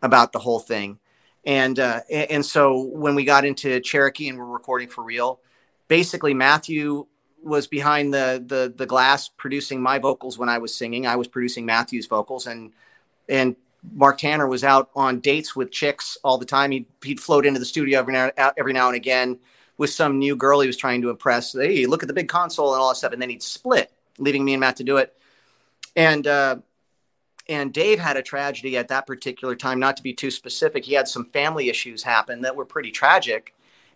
about the whole thing, and uh, and so when we got into Cherokee and we're recording for real, basically Matthew was behind the the the glass producing my vocals when I was singing. I was producing Matthew's vocals, and and Mark Tanner was out on dates with chicks all the time. He'd, he'd float into the studio every now, every now and again with some new girl he was trying to impress. Hey, look at the big console and all that stuff. And then he'd split, leaving me and Matt to do it. And, uh, and Dave had a tragedy at that particular time, not to be too specific. He had some family issues happen that were pretty tragic.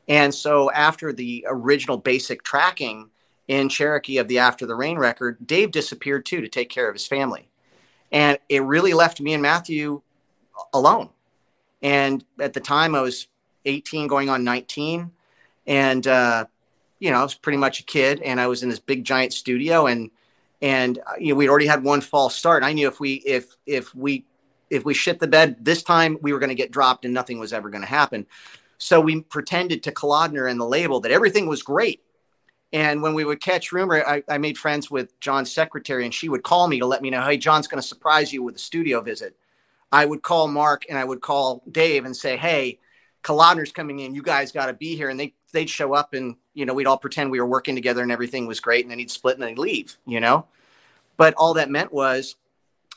And so after the original basic tracking in Cherokee of the After the Rain record, Dave disappeared too to take care of his family and it really left me and Matthew alone. And at the time, I was 18, going on 19, and uh, you know, I was pretty much a kid, and I was in this big giant studio, and and uh, you know, we'd already had one false start. I knew if we if if we if we shit the bed this time, we were going to get dropped, and nothing was ever going to happen. So we pretended to Kalodner and the label that everything was great. And when we would catch rumor, I, I, made friends with John's secretary, and she would call me to let me know, hey, John's going to surprise you with a studio visit. I would call Mark and I would call Dave and say, hey, Kalodner's coming in. You guys got to be here. And they, they'd show up and, you know, we'd all pretend we were working together and everything was great. And then he'd split and then he'd leave, you know? But all that meant was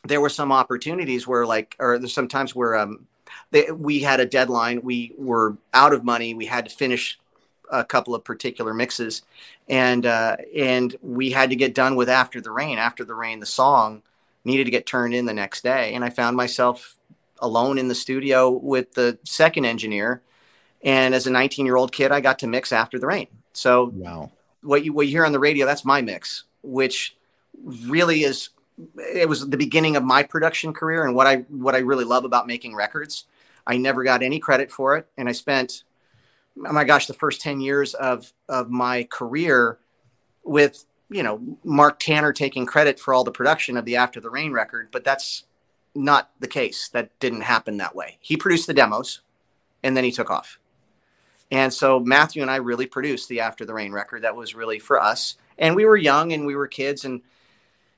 there were some opportunities where like, or there's sometimes where, um, they, we had a deadline. We were out of money. We had to finish a couple of particular mixes, and uh, and we had to get done with After the Rain. After the Rain, the song needed to get turned in the next day, and I found myself alone in the studio with the second engineer. And as a 19 year old kid, I got to mix After the Rain. So wow, what you what you hear on the radio, that's my mix, which really is it was the beginning of my production career and what I what I really love about making records. I never got any credit for it, and I spent oh my gosh, the first 10 years of, of my career with, you know, Mark Tanner taking credit for all the production of the After the Rain record, but that's not the case. That didn't happen that way. He produced the demos and then he took off. And so Matthew and I really produced the After the Rain record. That was really for us. And we were young and we were kids. And,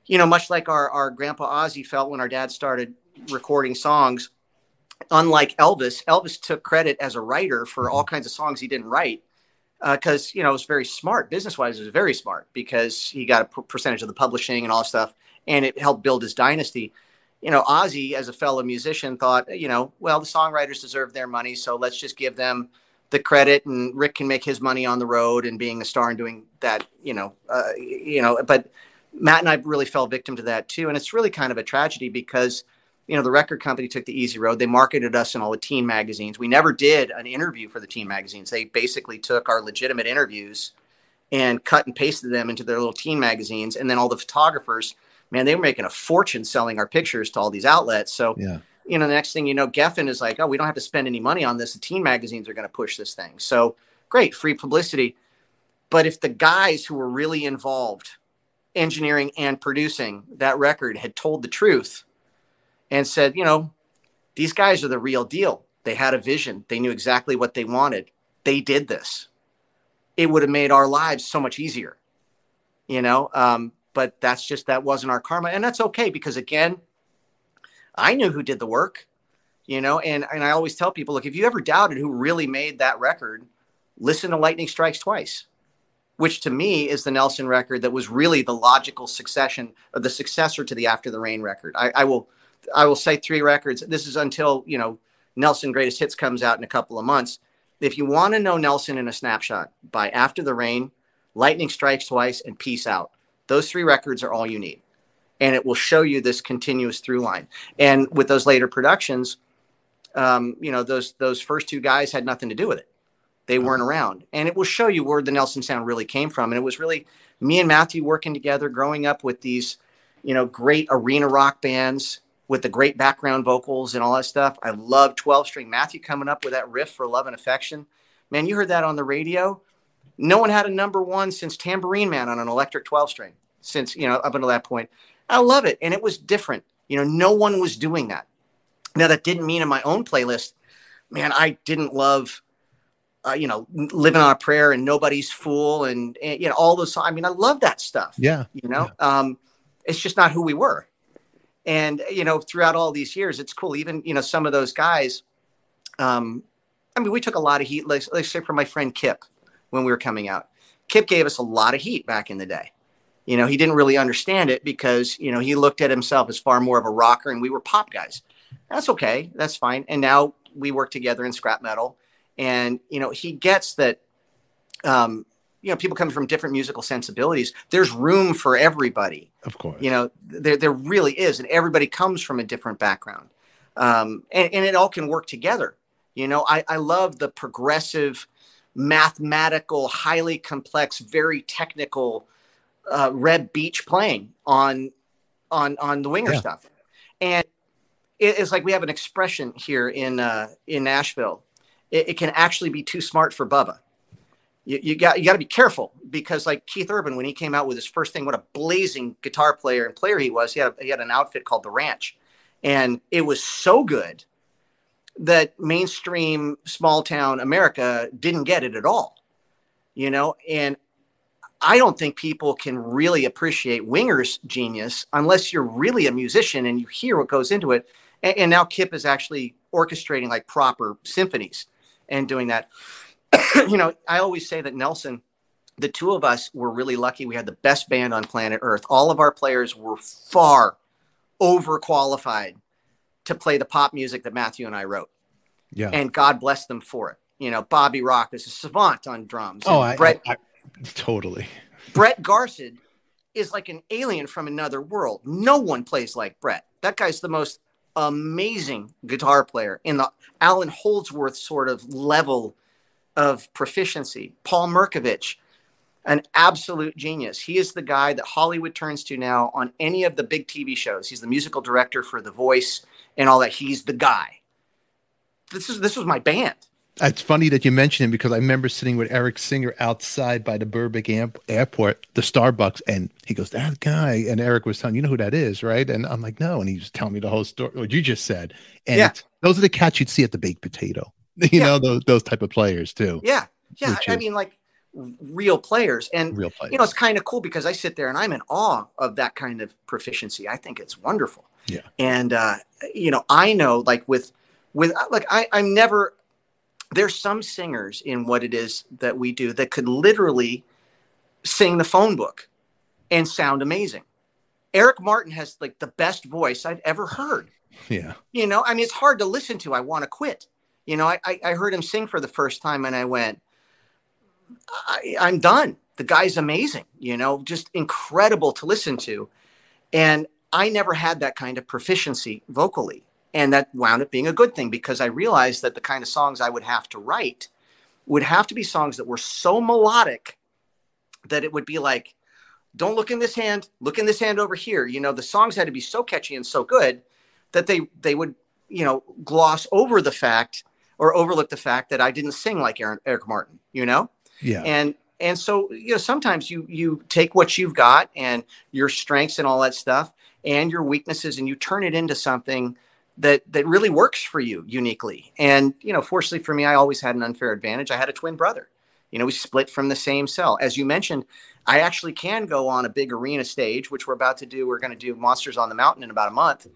you know, much like our, our grandpa Ozzy felt when our dad started recording songs, unlike Elvis, Elvis took credit as a writer for all mm-hmm. kinds of songs he didn't write because uh, you know it was very smart business wise. It was very smart because he got a p- percentage of the publishing and all stuff, and it helped build his dynasty. You know, Ozzy, as a fellow musician, thought, you know, well, the songwriters deserve their money, so let's just give them the credit, and Rick can make his money on the road and being a star and doing that. You know, uh, you know, but Matt and I really fell victim to that too, and it's really kind of a tragedy because you know, the record company took the easy road. They marketed us in all the teen magazines. We never did an interview for the teen magazines. They basically took our legitimate interviews and cut and pasted them into their little teen magazines. And then all the photographers, man, they were making a fortune selling our pictures to all these outlets. So, yeah. you know, the next thing you know, Geffen is like, oh, we don't have to spend any money on this. The teen magazines are going to push this thing. So great, free publicity. But if the guys who were really involved, engineering and producing that record, had told the truth, and said, you know, these guys are the real deal. They had a vision, they knew exactly what they wanted. They did this. It would have made our lives so much easier, you know. Um, but that's just that wasn't our karma, and that's okay because again, I knew who did the work, you know. And and I always tell people, look, if you ever doubted who really made that record, listen to Lightning Strikes Twice which to me is the Nelson record that was really the logical succession of the successor to the After the Rain record. I, I, will I will say three records. This is until you know Nelson Greatest Hits comes out in a couple of months. If you want to know Nelson in a snapshot, by After the Rain, Lightning Strikes Twice, and Peace Out. Those three records are all you need, and it will show you this continuous through line. And with those later productions, um, you know those those first two guys had nothing to do with it. They weren't around, and it will show you where the Nelson sound really came from. And it was really me and Matthew working together, growing up with these, you know, great arena rock bands with the great background vocals and all that stuff. I love 12 string Matthew coming up with that riff for love and affection. Man, you heard that on the radio. No one had a number one since Tambourine Man on an electric 12 string, since, you know, up until that point. I love it. And it was different. You know, no one was doing that. Now, that didn't mean in my own playlist, man, I didn't love, uh, you know, living on a prayer and nobody's fool and, and, you know, all those. I mean, I love that stuff. Yeah. You know, yeah. Um, it's just not who we were and you know throughout all these years it's cool. Even you know some of those guys um i mean we took a lot of heat. Let's, let's say for my friend kip when we were coming out kip gave us a lot of heat back in the day. You know he didn't really understand it because you know he looked at himself as far more of a rocker and we were pop guys. That's okay. That's fine. And now we work together in scrap metal. And you know he gets that um you know people come from different musical sensibilities there's room for everybody. Of course. You know there, there really is and everybody comes from a different background. Um, and, and it all can work together. You know I, I love the progressive mathematical highly complex very technical uh, Reb Beach playing on on on the winger yeah. stuff. And it, it's like we have an expression here in uh, in nashville. It, it can actually be too smart for bubba you, you got you got to be careful because like Keith Urban when he came out with his first thing, what a blazing guitar player and player he was. He had he had an outfit called the Ranch, and it was so good that mainstream small town America didn't get it at all. You know, and I don't think people can really appreciate Winger's genius unless you're really a musician and you hear what goes into it. And, and now Kip is actually orchestrating like proper symphonies and doing that. you know, I always say that Nelson, the two of us were really lucky. We had the best band on planet Earth. All of our players were far overqualified to play the pop music that Matthew and I wrote. Yeah. And God bless them for it. You know, Bobby Rock is a savant on drums. Oh, I, Brett, I, I, totally. Brett Garsed is like an alien from another world. No one plays like Brett. That guy's the most amazing guitar player in the Allan Holdsworth sort of level of proficiency. Paul Mirkovich, an absolute genius. He is the guy that Hollywood turns to now on any of the big TV shows. He's the musical director for The Voice and all that. He's the guy. This is this was my band. It's funny that you mention him because I remember sitting with Eric Singer outside by the Burbank Amp- Airport, the Starbucks, and he goes, "That guy." And Eric was telling you know who that is, right? And I'm like, "No," and he was telling me the whole story, what you just said. And Yeah. those are the cats you'd see at the baked potato. You Yeah. know those those type of players too, Yeah, yeah. Which I mean, like real players, and real players. you know, it's kind of cool because I sit there and I'm in awe of that kind of proficiency. I think it's wonderful. Yeah. And uh, you know, I know like with with like I I'm never there's some singers in what it is that we do that could literally sing the phone book and sound amazing. Eric Martin has like the best voice I've ever heard. yeah, You know, I mean, it's hard to listen to. I want to quit. You know, I, I, heard him sing for the first time and I went, I, I'm done. The guy's amazing, you know, just incredible to listen to. And I never had that kind of proficiency vocally. And that wound up being a good thing because I realized that the kind of songs I would have to write would have to be songs that were so melodic that it would be like, don't look in this hand, look in this hand over here. You know, the songs had to be so catchy and so good that they they would, you know, gloss over the fact or overlook the fact that I didn't sing like Aaron, Eric Martin, you know? yeah, and and so you know sometimes you you take what you've got and your strengths and all that stuff and your weaknesses and you turn it into something that that really works for you uniquely. And you know fortunately for me i always had an unfair advantage. I had a twin brother. You know we split from the same cell. As you mentioned i actually can go on a big arena stage which we're about to do. We're going to do monsters on the mountain in about a month.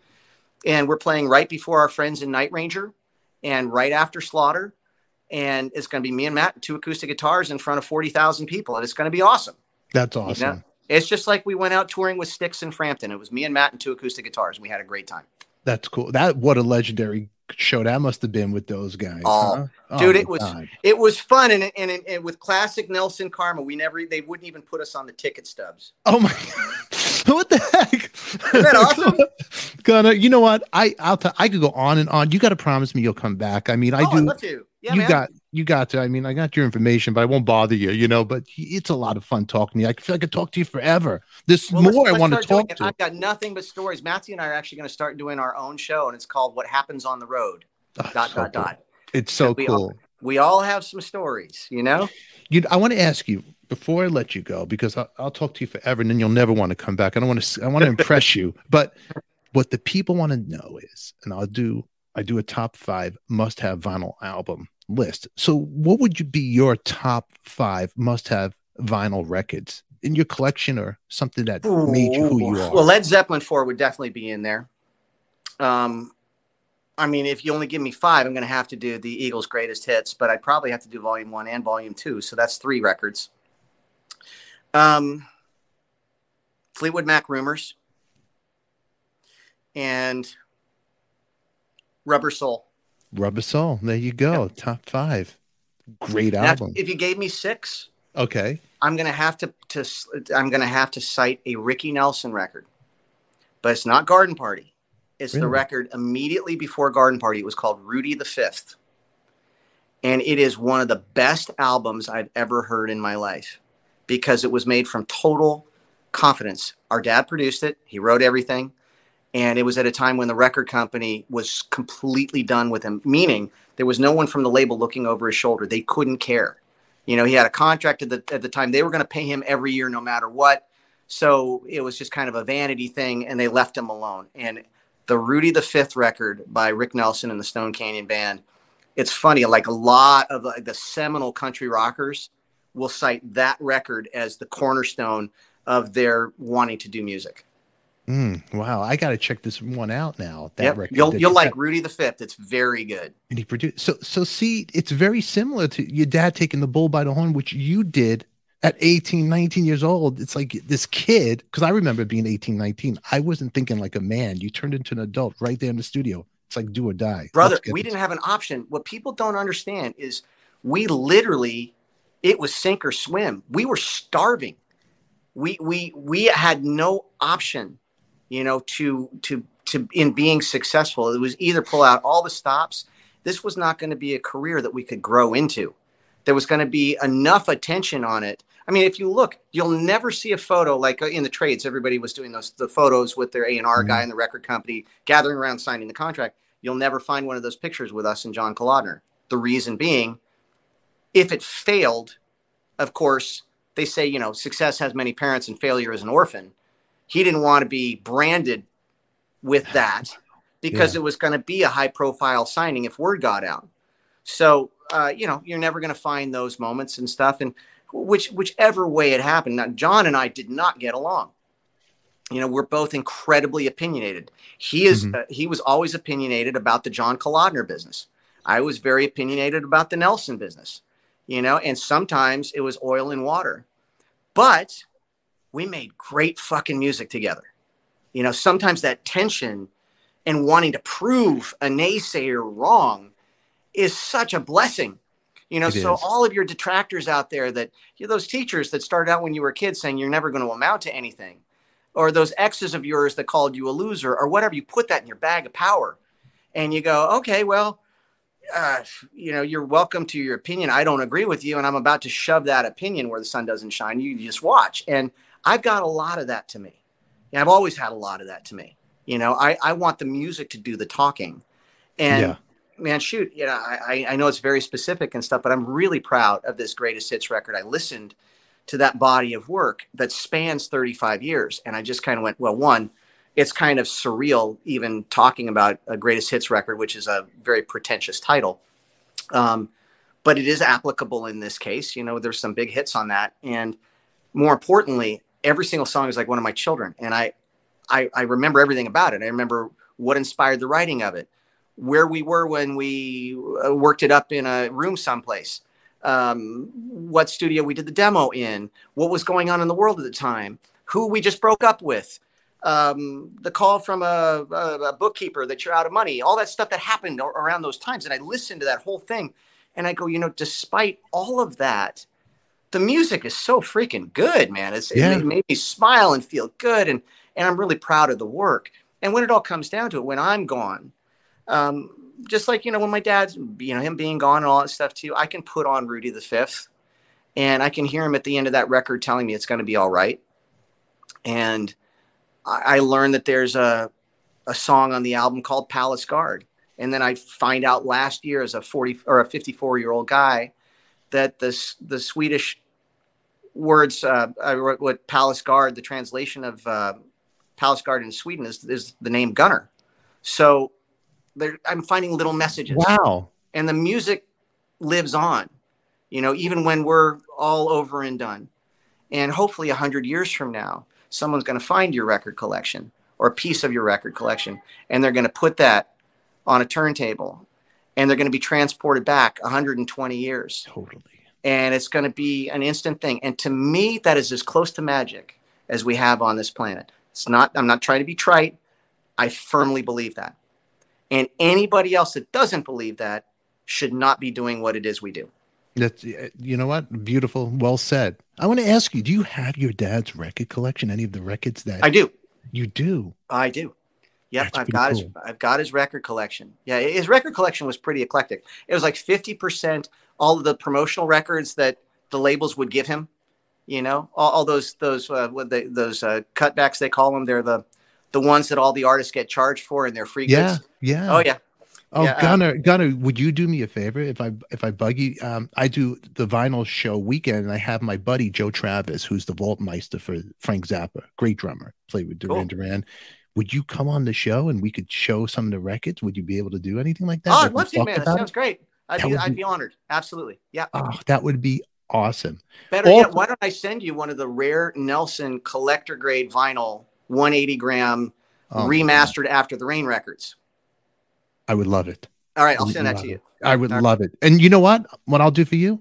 And we're playing right before our friends in night ranger and right after slaughter and it's going to be me and Matt two acoustic guitars in front of 40,000 people and it's going to be awesome. that's You awesome. know? It's just like we went out touring with Styx in Frampton. It was me and Matt and two acoustic guitars and we had a great time. That's cool. That what a legendary show that must have been with those guys, Oh, huh? Oh dude, my it was- God. It was fun and, and, and, and with classic Nelson Karma, we never they wouldn't even put us on the ticket stubs. Oh my! what the heck? Isn't that awesome? Gonna, you know what? I I'll t- I could go on and on. You got to promise me you'll come back. I mean, I oh, do. Yeah, you man. got you got to. I mean, I got your information, but I won't bother you. You know, but it's a lot of fun talking to you. I feel like I could talk to you forever. There's Well, let's- more I let's want to talk to. I've got nothing but stories. Matthew and I are actually going to start doing our own show and it's called What Happens on the Road. Oh, Dot so dot cool. dot. It's so We all- cool. We all have some stories, you know? You, I want to ask you before I let you go because I'll, I'll talk to you forever, and then you'll never want to come back. I don't want to. I want to impress you, but what the people want to know is, and I'll do. I do a top five must-have vinyl album list. So, what would you be your top five must-have vinyl records in your collection, or something that made you who you are? Well, Led Zeppelin 4 would definitely be in there. Um, I mean, if you only give me five, I'm going to have to do the Eagles' greatest hits, but I'd probably have to do volume one and volume two. So that's three records. Um, Fleetwood Mac Rumours and Rubber Soul. Rubber Soul. There you go. Top five. Great album. if you gave me six, Okay. I'm gonna have to, to I'm gonna have to cite a Ricky Nelson record, but it's not Garden Party. It's the record immediately before Garden Party. It was called Rudy the Fifth, and it is one of the best albums I've ever heard in my life because it was made from total confidence. Our dad produced it. He wrote everything. And it was at a time when the record company was completely done with him, meaning there was no one from the label looking over his shoulder. They couldn't care. You know, he had a contract at the at the time. They were going to pay him every year, no matter what. So it was just kind of a vanity thing, and they left him alone. And the Rudy the Fifth record by Rick Nelson and the Stone Canyon Band. It's funny, like a lot of like, the seminal country rockers will cite that record as the cornerstone of their wanting to do music. Mm, wow, I got to check this one out now. That yep. record. You'll that you'll like got- Rudy the Fifth. It's very good. and he produced. So so see, it's very similar to your dad taking the bull by the horn, which you did at 18, 19 years old. It's like this kid, because I remember being 18, 19. I wasn't thinking like a man. You turned into an adult right there in the studio. It's like do or die. brother we didn't have an option what people don't understand is we literally it was sink or swim. We were starving. We we we had no option you know to to to in being successful. It was either pull out all the stops. This was not going to be a career that we could grow into. There was going to be enough attention on it. I mean if you look you'll never see a photo like uh, in the trades. Everybody was doing those the photos with their a&r guy and the record company gathering around signing the contract. You'll never find one of those pictures with us and john kalodner the reason being if it failed of course they say you know success has many parents and failure is an orphan. He didn't want to be branded with that because it was going to be a high profile signing if word got out. So uh, you know you're never going to find those moments and stuff and which whichever way it happened. Now john and i did not get along. You know we're both incredibly opinionated. He is Mhm. uh, he was always opinionated about the john kalodner business. I was very opinionated about the nelson business you know and sometimes it was oil and water. But we made great fucking music together. You know sometimes that tension and wanting to prove a naysayer wrong is such a blessing. You know It so is. all of your detractors out there that you know, those teachers that started out when you were a kid saying you're never going to amount to anything or those exes of yours that called you a loser or whatever you put that in your bag of power and you go okay well uh, you know you're welcome to your opinion. I don't agree with you and i'm about to shove that opinion where the sun doesn't shine. You just watch. And i've got a lot of that to me. And i've always had a lot of that to me. You know i, I want the music to do the talking. And Yeah. man shoot you know I, I- I know it's very specific and stuff but i'm really proud of this greatest hits record. I listened to that body of work that spans 35 years and i just kind of went well one it's kind of surreal even talking about a greatest hits record which is a very pretentious title. Um, but it is applicable in this case. You know there's some big hits on that. And more importantly every single song is like one of my children. And i i, I remember everything about it. I remember what inspired the writing of it where we were when we uh, worked it up in a room someplace um, what studio we did the demo in what was going on in the world at the time who we just broke up with um, the call from a, a, a bookkeeper that you're out of money all that stuff that happened around those times. And i listened to that whole thing and i go you know despite all of that the music is so freaking good man. It's, Yeah. it made- made me smile and feel good. And and i'm really proud of the work. And when it all comes down to it when i'm gone um, just like you know when my dad's you know him being gone and all that stuff too i can put on rudy the fifth and i can hear him at the end of that record telling me it's going to be all right. And I, learned that there's a a song on the album called palace guard. And then i find out last year as a 40 or a 54 year old guy that this the swedish words uh, I wrote what palace guard the translation of uh, palace guard in sweden is, is the name Gunnar so there, i'm finding little messages. Wow. and the music lives on you know even when we're all over and done. And hopefully 100 years from now someone's going to find your record collection or a piece of your record collection and they're going to put that on a turntable and they're going to be transported back 120 years Totally. and it's going to be an instant thing and to me that is as close to magic as we have on this planet it's not i'm not trying to be trite i firmly believe that and anybody else that doesn't believe that should not be doing what it is we do That's you know what? Beautiful. Well said. I want to ask you, do you have your dad's record collection? Any of the records that i do you do? i do yep That's i've got his i've got his record collection yeah his record collection was pretty eclectic it was like 50% all of the promotional records that the labels would give him you know all, all those those uh, what they those uh, cutbacks they call them they're the the ones that all the artists get charged for and they're free Yeah. goods Yeah. oh yeah Oh, Yeah, uh, Gunnar, Gunnar, would you do me a favor if I if I bug you? Um, I do the vinyl show weekend, and I have my buddy Joe Travis, who's the Vaultmeister for Frank Zappa, great drummer, played with Duran Cool. Duran. Would you come on the show and we could show some of the records? Would you be able to do anything like that? oh i'd love to man that sounds it? great i'd be i'd be- be honored absolutely yeah Oh, that would be awesome. Better Also- yet, why don't I send you one of the rare Nelson collector grade vinyl 180 gram Oh, remastered After the Rain records. I would love it. All right, I'll send that to you. it. I would All right. love it. And you know what? What I'll do for you?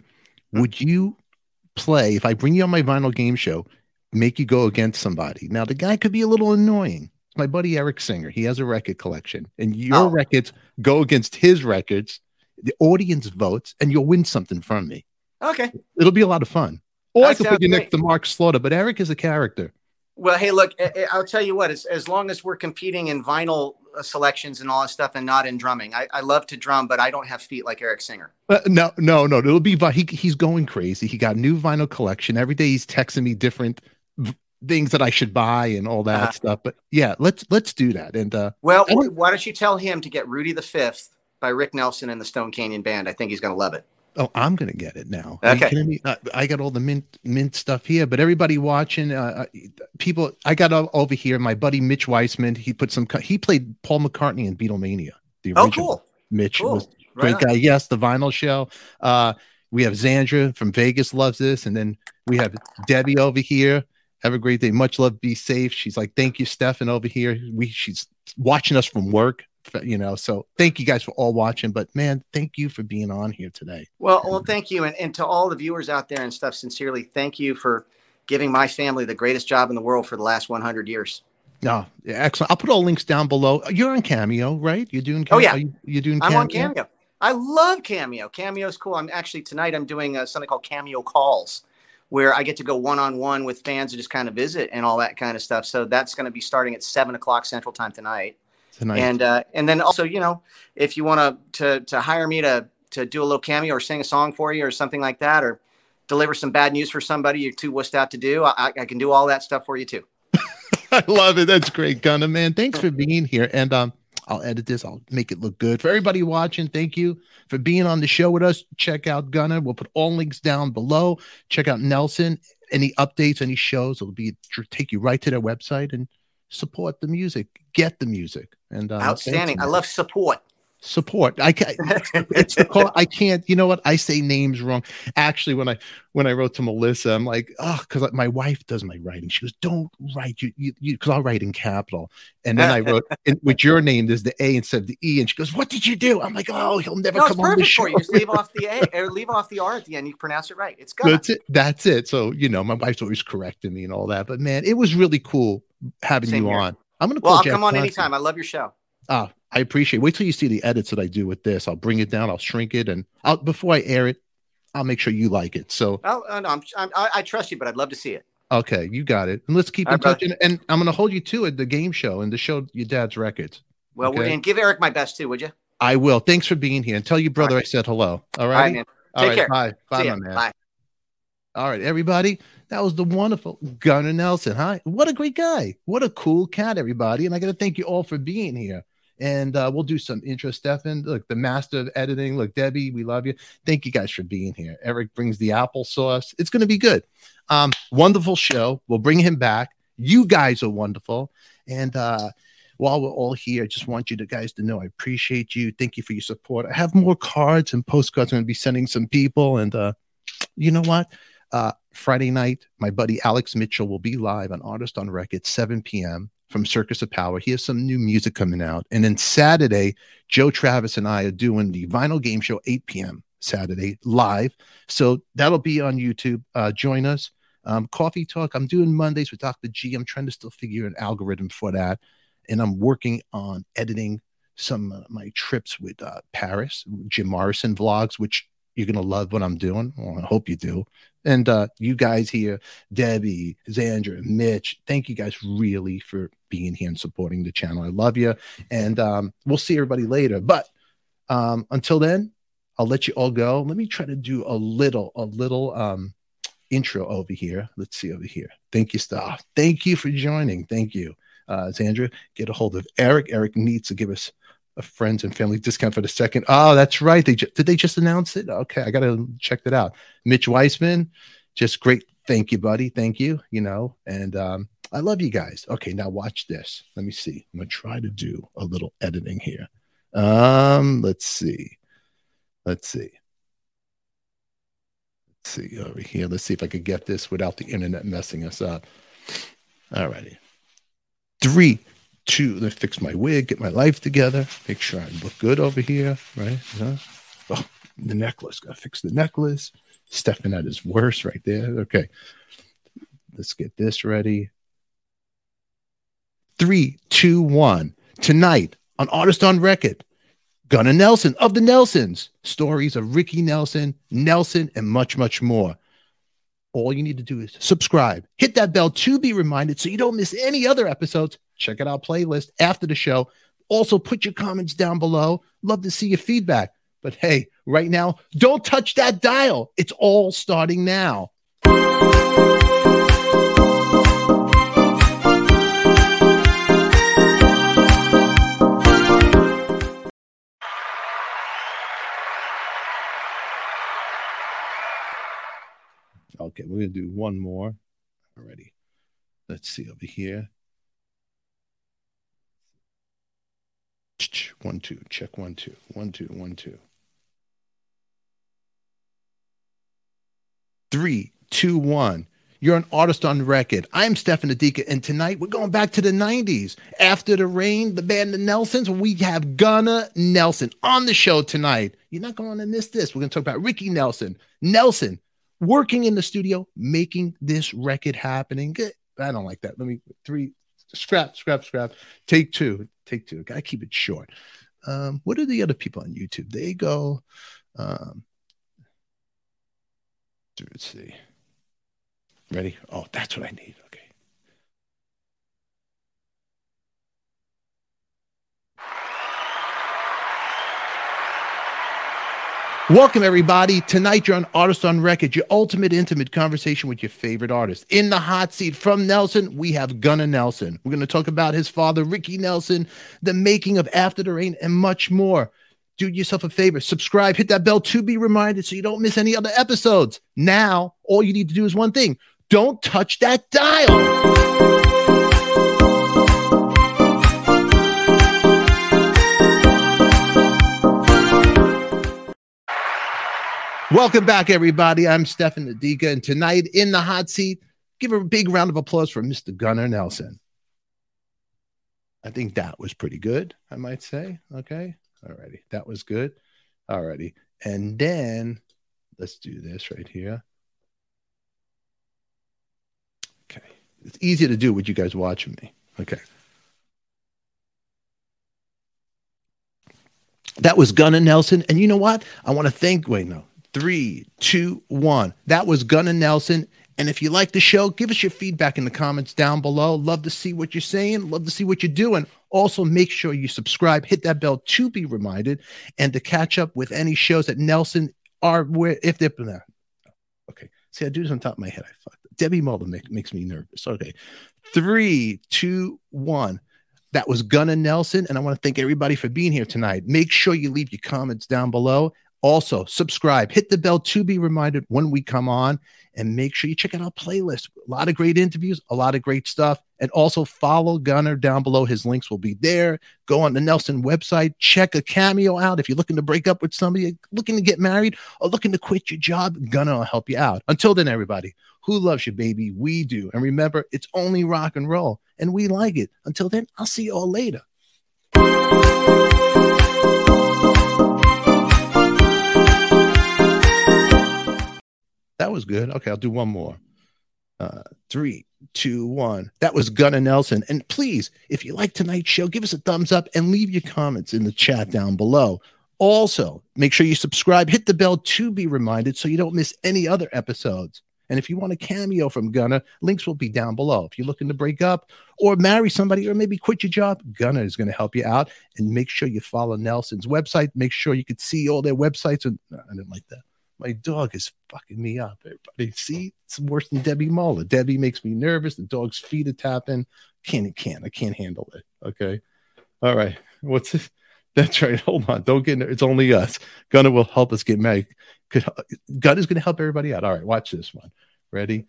Hmm. Would you play if I bring you on my vinyl game show? Make you go against somebody. Now the guy could be a little annoying. It's my buddy Eric Singer. He has a record collection, and your Oh. records go against his records. The audience votes, and you'll win something from me. Okay. It'll be a lot of fun. Or I could put you great. next to Mark Slaughter, but Eric is a character. Well, hey, look, I'll tell you what. As, as long as we're competing in vinyl selections and all that stuff, and not in drumming, I, I love to drum, but I don't have feet like Eric Singer. Uh, no, no, no. It'll be. He, he's going crazy. He got a new vinyl collection every day. He's texting me different v- things that I should buy and all that Uh-huh. stuff. But yeah, let's let's do that. And uh, Well, don't- why don't you tell him to get Rudy the Fifth by Rick Nelson and the Stone Canyon Band? I think he's going to love it. Oh, I'm gonna get it now. Okay. Uh, I got all the mint mint stuff here. But everybody watching, uh, uh, people, I got over here. My buddy Mitch Weissman. He put some. He played Paul McCartney in Beatlemania. The Oh, original. cool. Mitch Cool. was Right great on. guy. Yes, the vinyl show. Uh, we have Zandra from Vegas loves this, and then we have Debbie over here. Have a great day. Much love. Be safe. She's like, thank you, Stefan over here. We she's watching us from work. You know, so thank you guys for all watching. But man, thank you for being on here today. Well, well, thank you, and, and to all the viewers out there and stuff. Sincerely, thank you for giving my family the greatest job in the world for the last 100 years. No, yeah, excellent. I'll put all links down below. You're on Cameo, right? You're doing. Oh, yeah. You, you're doing. I'm on Cameo. I love Cameo. Cameo's cool. I'm actually tonight. I'm doing uh, something called Cameo Calls, where I get to go one on one with fans and just kind of visit and all that kind of stuff. So that's going to be starting at seven o'clock Central Time tonight. Tonight. And uh, and then also, you know, if you want to to hire me to to do a little cameo or sing a song for you or something like that, or deliver some bad news for somebody you're too wussed out to do, I, I can do all that stuff for you too. I love it. That's great, Gunnar man. Thanks for being here. And um, I'll edit this. I'll make it look good for everybody watching. Thank you for being on the show with us. Check out Gunnar. We'll put all links down below. Check out Nelson. Any updates, any shows, it'll be take you right to their website and support the music. Get the music. And um, Outstanding. I love support. support. I can't. It's the call. I can't. You know what? I say names wrong. Actually, when I when I wrote to Melissa, I'm like, oh, because my wife does my writing. She goes, don't write you you because I'll write in capital. And then I wrote and with your name, there's the A instead of the E. And she goes, what did you do? I'm like, oh, he'll never No, come on the show. for you. Just leave off the A or leave off the R at the end. You pronounce it right. It's good. That's it. That's it. So you know, my wife's always correcting me and all that. But man, it was really cool having Same you here. on. I'm gonna Well, call I'll Jack come on Johnson. anytime. I love your show. Ah, I appreciate. It. Wait till you see the edits that I do with this. I'll bring it down. I'll shrink it, and I'll before I air it, I'll make sure you like it. So Oh, oh, no, I'm, I'm, I, I trust you, but I'd love to see it. okay, you got it. And let's keep All in right, touch. And, and I'm gonna hold you to it, the game show, and the show your dad's records. Well, Okay. and give Eric my best too, would you? I will. Thanks for being here, and tell your brother All I said hello. All All right. right, man. All Take right, care. Bye. Bye, my man. Bye. All right, everybody. That was the wonderful Gunnar Nelson. Hi. What a great guy. What a cool cat, everybody. And I got to thank you all for being here. And uh, we'll do some intro, Stefan. Look, the master of editing. Look, Debbie, we love you. Thank you guys for being here. Eric brings the applesauce. It's going to be good. Um, wonderful show. We'll bring him back. You guys are wonderful. And uh, while we're all here, I just want you to guys to know I appreciate you. Thank you for your support. I have more cards and postcards I'm going to be sending some people. And uh, you know what? Uh, Friday night, my buddy Alex Mitchell will be live on Artist on Record, 7 p.m. from Circus of Power. He has some new music coming out. And then Saturday, Joe Travis and I are doing the vinyl game show, 8 p.m. Saturday, live. So that'll be on YouTube. Uh, join us. Um, Coffee Talk, I'm doing Mondays with Dr. G. I'm trying to still figure an algorithm for that. And I'm working on editing some of my trips with uh, Paris, Jim Morrison vlogs, which you're to love what I'm doing. Well, I hope you do. And uh, you guys here, Debbie, Xandra, Mitch, thank you guys really for being here and supporting the channel. I love you. And um, we'll see everybody later. But um, until then, I'll let you all go. Let me try to do a little, a little um, intro over here. Let's see over here. Thank you, Star. Thank you for joining. Thank you. Uh, Xandra, get a hold of Eric. Eric needs to give us a friends and family discount for the second. Oh, that's right. They ju- did they just announce it? Okay, I gotta check that out. Mitch Weissman, just great. Thank you, buddy. Thank you. You know, and um, I love you guys. Okay, now watch this. Let me see. I'm gonna try to do a little editing here. Um, let's see. Let's see. Let's see over here. Let's see if I could get this without the internet messing us up. All righty. Three, let fix my wig, get my life together, make sure I look good over here, right? Uh, oh, the necklace, gotta fix the necklace. Stefan at his worst right there. Okay. Let's get this ready. Three, two, one. Tonight on Artist on Record, Gunnar Nelson of the Nelsons, stories of Ricky Nelson, Nelson, and much, much more. All you need to do is subscribe, hit that bell to be reminded so you don't miss any other episodes. Check it out playlist after the show. Also, put your comments down below. Love to see your feedback. But hey, right now, don't touch that dial. It's all starting now. Okay, we're gonna do one more already. Let's see over here. One, two, check one, two, one, two, one, two. Three, two, one. You're an artist on record. I'm Stefan Adika, and tonight we're going back to the 90s. After the rain, the band the Nelsons, we have Gunnar Nelson on the show tonight. You're not going to miss this. We're going to talk about Ricky Nelson. Nelson working in the studio, making this record happening. Good. I don't like that. Let me three scrap, scrap, scrap. Take two, take two. Gotta keep it short. Um, what are the other people on YouTube? They go. Um, let's see. Ready? Oh, that's what I need. Welcome, everybody. Tonight, you're on Artist on Record, your ultimate intimate conversation with your favorite artist. In the hot seat from Nelson, we have Gunnar Nelson. We're going to talk about his father, Ricky Nelson, the making of After the Rain, and much more. Do yourself a favor, subscribe, hit that bell to be reminded so you don't miss any other episodes. Now, all you need to do is one thing don't touch that dial. Welcome back, everybody. I'm Stefan Adika, and tonight in the hot seat, give a big round of applause for Mr. Gunnar Nelson. I think that was pretty good, I might say. Okay. Alrighty. That was good. Alrighty. And then let's do this right here. Okay. It's easy to do with you guys watching me. Okay. That was Gunnar Nelson. And you know what? I want to thank, wait, no, three, two, one. That was Gunnar Nelson. And if you like the show, give us your feedback in the comments down below. Love to see what you're saying. Love to see what you're doing. Also, make sure you subscribe, hit that bell to be reminded, and to catch up with any shows that Nelson are where if they're there. Okay. See, I do this on top of my head. I fucked. Debbie Mulder make, makes me nervous. Okay. Three, two, one. That was Gunnar Nelson. And I want to thank everybody for being here tonight. Make sure you leave your comments down below. Also, subscribe, hit the bell to be reminded when we come on, and make sure you check out our playlist. A lot of great interviews, a lot of great stuff. And also follow Gunnar down below. His links will be there. Go on the Nelson website, check a cameo out. If you're looking to break up with somebody, looking to get married, or looking to quit your job, Gunnar will help you out. Until then, everybody, who loves you, baby? We do. And remember, it's only rock and roll, and we like it. Until then, I'll see you all later. That was good. Okay, I'll do one more. Uh, three, two, one. That was Gunnar Nelson. And please, if you like tonight's show, give us a thumbs up and leave your comments in the chat down below. Also, make sure you subscribe, hit the bell to be reminded so you don't miss any other episodes. And if you want a cameo from Gunnar, links will be down below. If you're looking to break up or marry somebody or maybe quit your job, Gunnar is going to help you out. And make sure you follow Nelson's website. Make sure you can see all their websites. And I didn't like that. My dog is fucking me up. Everybody see, it's worse than Debbie Muller. Debbie makes me nervous. The dog's feet are tapping. Can't, can't. I can't handle it. Okay. All right. What's this? That's right. Hold on. Don't get. It's only us. Gunnar will help us get married. Gunnar is going to help everybody out. All right. Watch this one. Ready?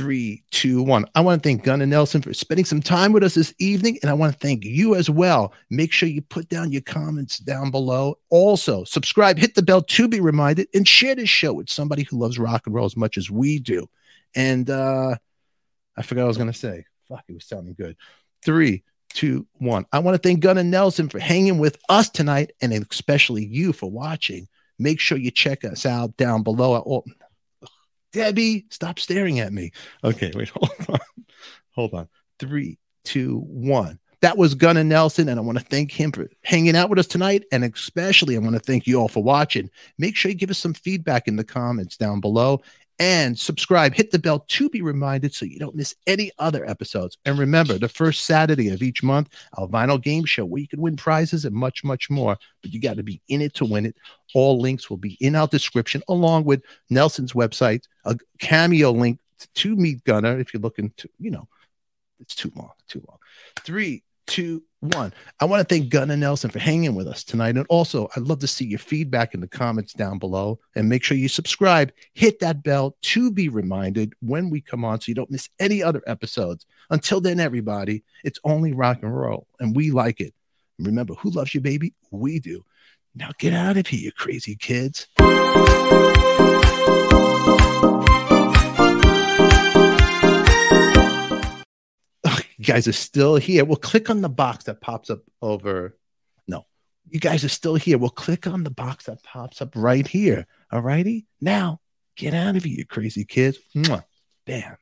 Three, two, one. I want to thank Gunnar Nelson for spending some time with us this evening, and I want to thank you as well. Make sure you put down your comments down below. Also, subscribe, hit the bell to be reminded, and share this show with somebody who loves rock and roll as much as we do. And uh I forgot I was going to say. Fuck, it was sounding good. Three, two, one. I want to thank Gunnar Nelson for hanging with us tonight and especially you for watching. Make sure you check us out down below. Oh, Debbie, stop staring at me. Okay, wait, hold on. Hold on. Three, two, one. That was Gunnar Nelson, and I want to thank him for hanging out with us tonight. And especially, I want to thank you all for watching. Make sure you give us some feedback in the comments down below and subscribe. Hit the bell to be reminded so you don't miss any other episodes. And remember, the first Saturday of each month, our vinyl game show where you can win prizes and much, much more. But you got to be in it to win it. All links will be in our description, along with Nelson's website, a cameo link to meet Gunnar if you're looking to, you know, it's too long, too long. Three, two, one. I want to thank Gunnar Nelson for hanging with us tonight. And also, I'd love to see your feedback in the comments down below. And make sure you subscribe, hit that bell to be reminded when we come on so you don't miss any other episodes. Until then, everybody, it's only rock and roll, and we like it. Remember, who loves you, baby? We do. Now get out of here, you crazy kids. Guys are still here. We'll click on the box that pops up over. No, you guys are still here. We'll click on the box that pops up right here. All righty. Now, get out of here, you crazy kids. Mwah. Bam.